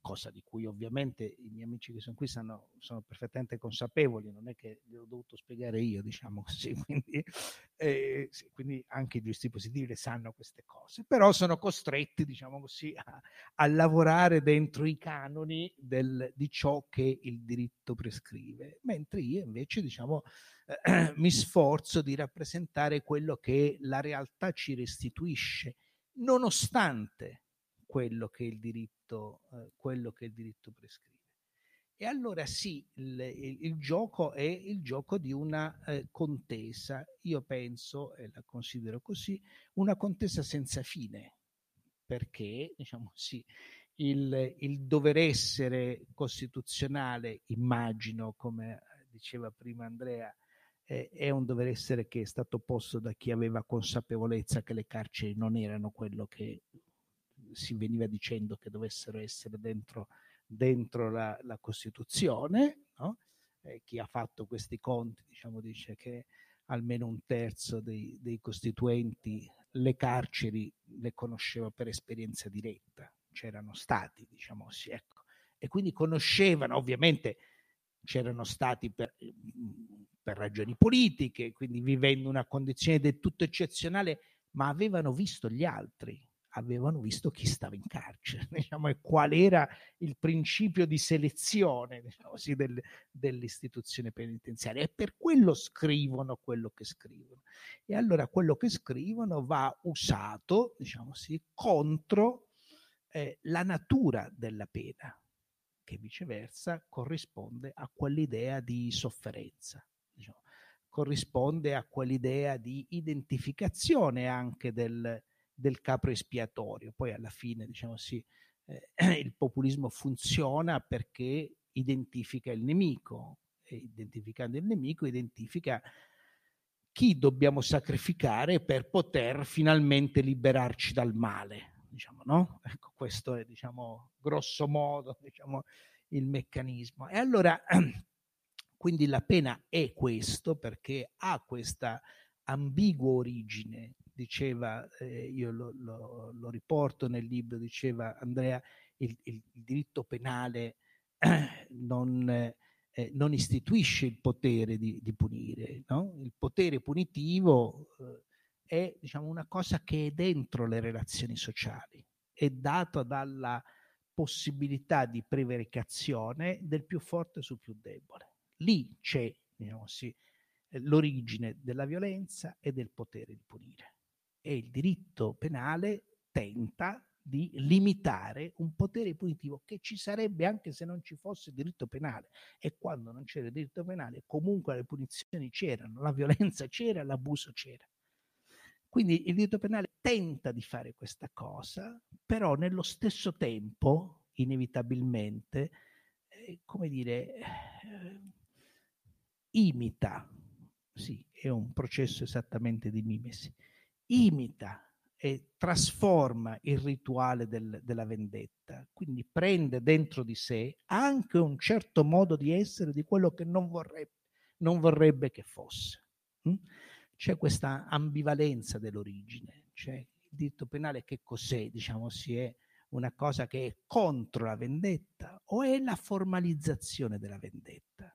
cosa di cui ovviamente i miei amici che sono qui sanno, sono perfettamente consapevoli, non è che gliel'ho dovuto spiegare io, diciamo così, quindi, eh, sì, quindi anche i giusti positivi le sanno queste cose, però sono costretti, diciamo così, a, a lavorare dentro i canoni del, di ciò che il diritto prescrive, mentre io invece, diciamo, eh, mi sforzo di rappresentare quello che la realtà ci restituisce, nonostante quello che il diritto, eh, quello che il diritto prescrive. E allora sì, il, il, il, gioco è il gioco di una eh, contesa, io penso, e la considero così, una contesa senza fine, perché, diciamo sì, il, il dover essere costituzionale, immagino, come diceva prima Andrea, eh, è un dover essere che è stato posto da chi aveva consapevolezza che le carceri non erano quello che si veniva dicendo che dovessero essere dentro dentro la, la Costituzione. No? Eh, chi ha fatto questi conti diciamo, dice che almeno un terzo dei, dei costituenti le carceri le conosceva per esperienza diretta, c'erano stati, diciamo sì, ecco. E quindi conoscevano, ovviamente c'erano stati per, per ragioni politiche, quindi vivendo una condizione del tutto eccezionale, ma avevano visto gli altri, avevano visto chi stava in carcere, diciamo, e qual era il principio di selezione diciamo così, del, dell'istituzione penitenziaria. E per quello scrivono quello che scrivono. E allora quello che scrivono va usato, diciamo così, contro eh, la natura della pena, che viceversa corrisponde a quell'idea di sofferenza. Diciamo, corrisponde a quell'idea di identificazione anche del, del capro espiatorio. Poi alla fine, diciamo sì, eh, il populismo funziona perché identifica il nemico e identificando il nemico identifica chi dobbiamo sacrificare per poter finalmente liberarci dal male. Diciamo, no? Ecco, questo è, diciamo, grosso modo, diciamo, il meccanismo. E allora, quindi la pena è questo perché ha questa ambigua origine diceva, eh, io lo, lo, lo, riporto nel libro, diceva Andrea, il, il, diritto penale non, eh, non, istituisce il potere di, di punire, no? il potere punitivo eh, è diciamo, una cosa che è dentro le relazioni sociali, è dato dalla possibilità di prevaricazione del più forte sul più debole. Lì c'è diciamo, sì, l'origine della violenza e del potere di punire e il diritto penale tenta di limitare un potere punitivo che ci sarebbe anche se non ci fosse diritto penale e quando non c'era diritto penale comunque le punizioni c'erano, la violenza c'era, l'abuso c'era. Quindi il diritto penale tenta di fare questa cosa, però nello stesso tempo, inevitabilmente, eh, come dire, eh, imita, sì, è un processo esattamente di mimesi, imita e trasforma il rituale del, della vendetta, quindi prende dentro di sé anche un certo modo di essere di quello che non vorrebbe, non vorrebbe che fosse. Mm? C'è questa ambivalenza dell'origine, c'è il diritto penale che cos'è? Diciamo si è una cosa che è contro la vendetta o è la formalizzazione della vendetta?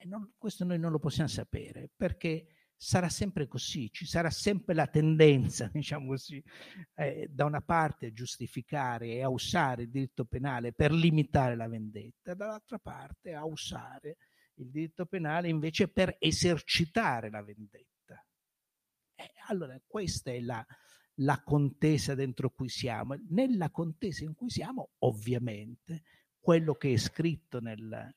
Non, questo noi non lo possiamo sapere perché sarà sempre così, ci sarà sempre la tendenza, diciamo così, eh, da una parte a giustificare e a usare il diritto penale per limitare la vendetta, dall'altra parte a usare il diritto penale invece per esercitare la vendetta. Eh, allora, questa è la, la contesa dentro cui siamo. Nella contesa in cui siamo, ovviamente, quello che è scritto nel,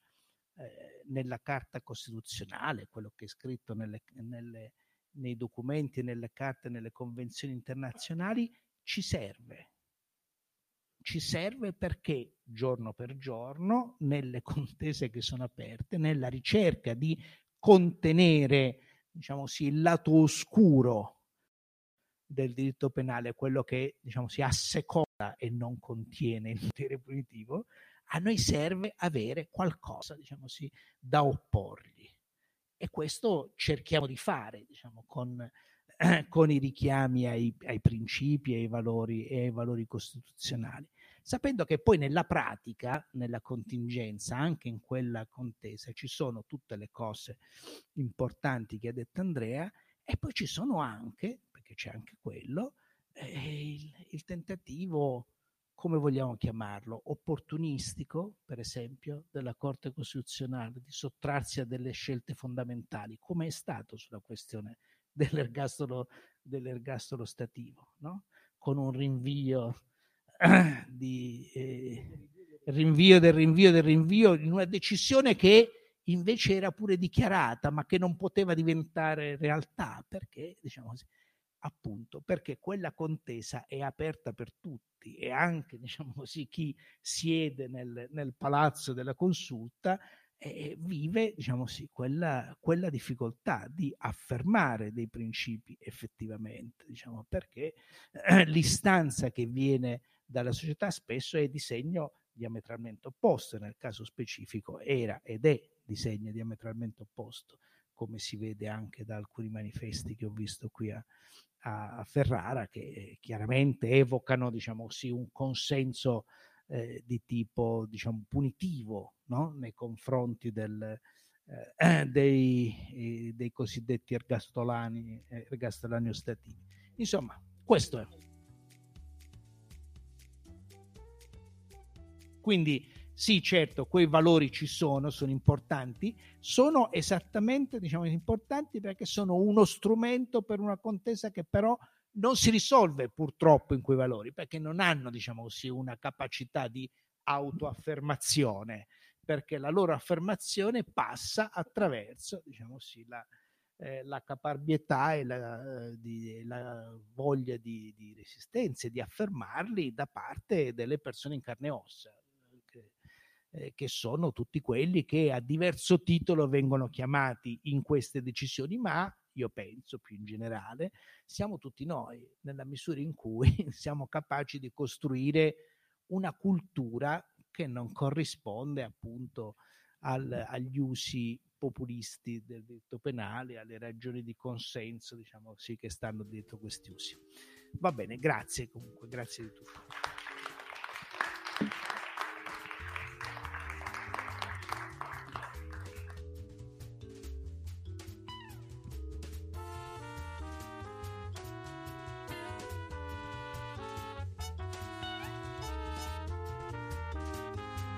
eh, nella Carta Costituzionale, quello che è scritto nelle, nelle, nei documenti, nelle carte, nelle convenzioni internazionali, ci serve. Ci serve perché giorno per giorno, nelle contese che sono aperte, nella ricerca di contenere diciamo sì, il lato oscuro del diritto penale, quello che diciamo, si asseconda e non contiene il potere punitivo, a noi serve avere qualcosa, diciamo così, da opporgli. E questo cerchiamo di fare, diciamo, con, eh, con i richiami ai, ai principi ai valori, e ai valori costituzionali, sapendo che poi nella pratica, nella contingenza, anche in quella contesa, ci sono tutte le cose importanti che ha detto Andrea, e poi ci sono anche, perché c'è anche quello, eh, il, il tentativo come vogliamo chiamarlo, opportunistico, per esempio, della Corte Costituzionale di sottrarsi a delle scelte fondamentali, come è stato sulla questione dell'ergastolo, dell'ergastolo stativo, no? con un rinvio di eh, rinvio del rinvio del rinvio in una decisione che invece era pure dichiarata ma che non poteva diventare realtà perché diciamo così, appunto perché quella contesa è aperta per tutti e anche diciamo così, chi siede nel, nel palazzo della consulta eh, vive diciamo sì, quella, quella, difficoltà di affermare dei principi effettivamente, diciamo, perché eh, l'istanza che viene dalla società spesso è di segno diametralmente opposte, nel caso specifico era ed è di segno diametralmente opposto, come si vede anche da alcuni manifesti che ho visto qui a, a Ferrara, che chiaramente evocano diciamo, sì, un consenso eh, di tipo diciamo, punitivo no? nei confronti del, eh, dei, eh, dei, cosiddetti ergastolani, eh, ergastolani ostativi. Insomma, questo è. Quindi sì, certo, quei valori ci sono, sono importanti, sono esattamente diciamo, importanti perché sono uno strumento per una contesa che però non si risolve purtroppo in quei valori, perché non hanno, diciamo così, una capacità di autoaffermazione, perché la loro affermazione passa attraverso, diciamo così, la, eh, la caparbietà e la, eh, di, la voglia di, di resistenza e di affermarli da parte delle persone in carne e ossa eh, che sono tutti quelli che a diverso titolo vengono chiamati in queste decisioni, ma io penso più in generale, siamo tutti noi, nella misura in cui siamo capaci di costruire una cultura che non corrisponde appunto al, agli usi populisti del diritto penale, alle ragioni di consenso, diciamo così, che stanno dietro questi usi. Va bene, grazie comunque, grazie di tutto.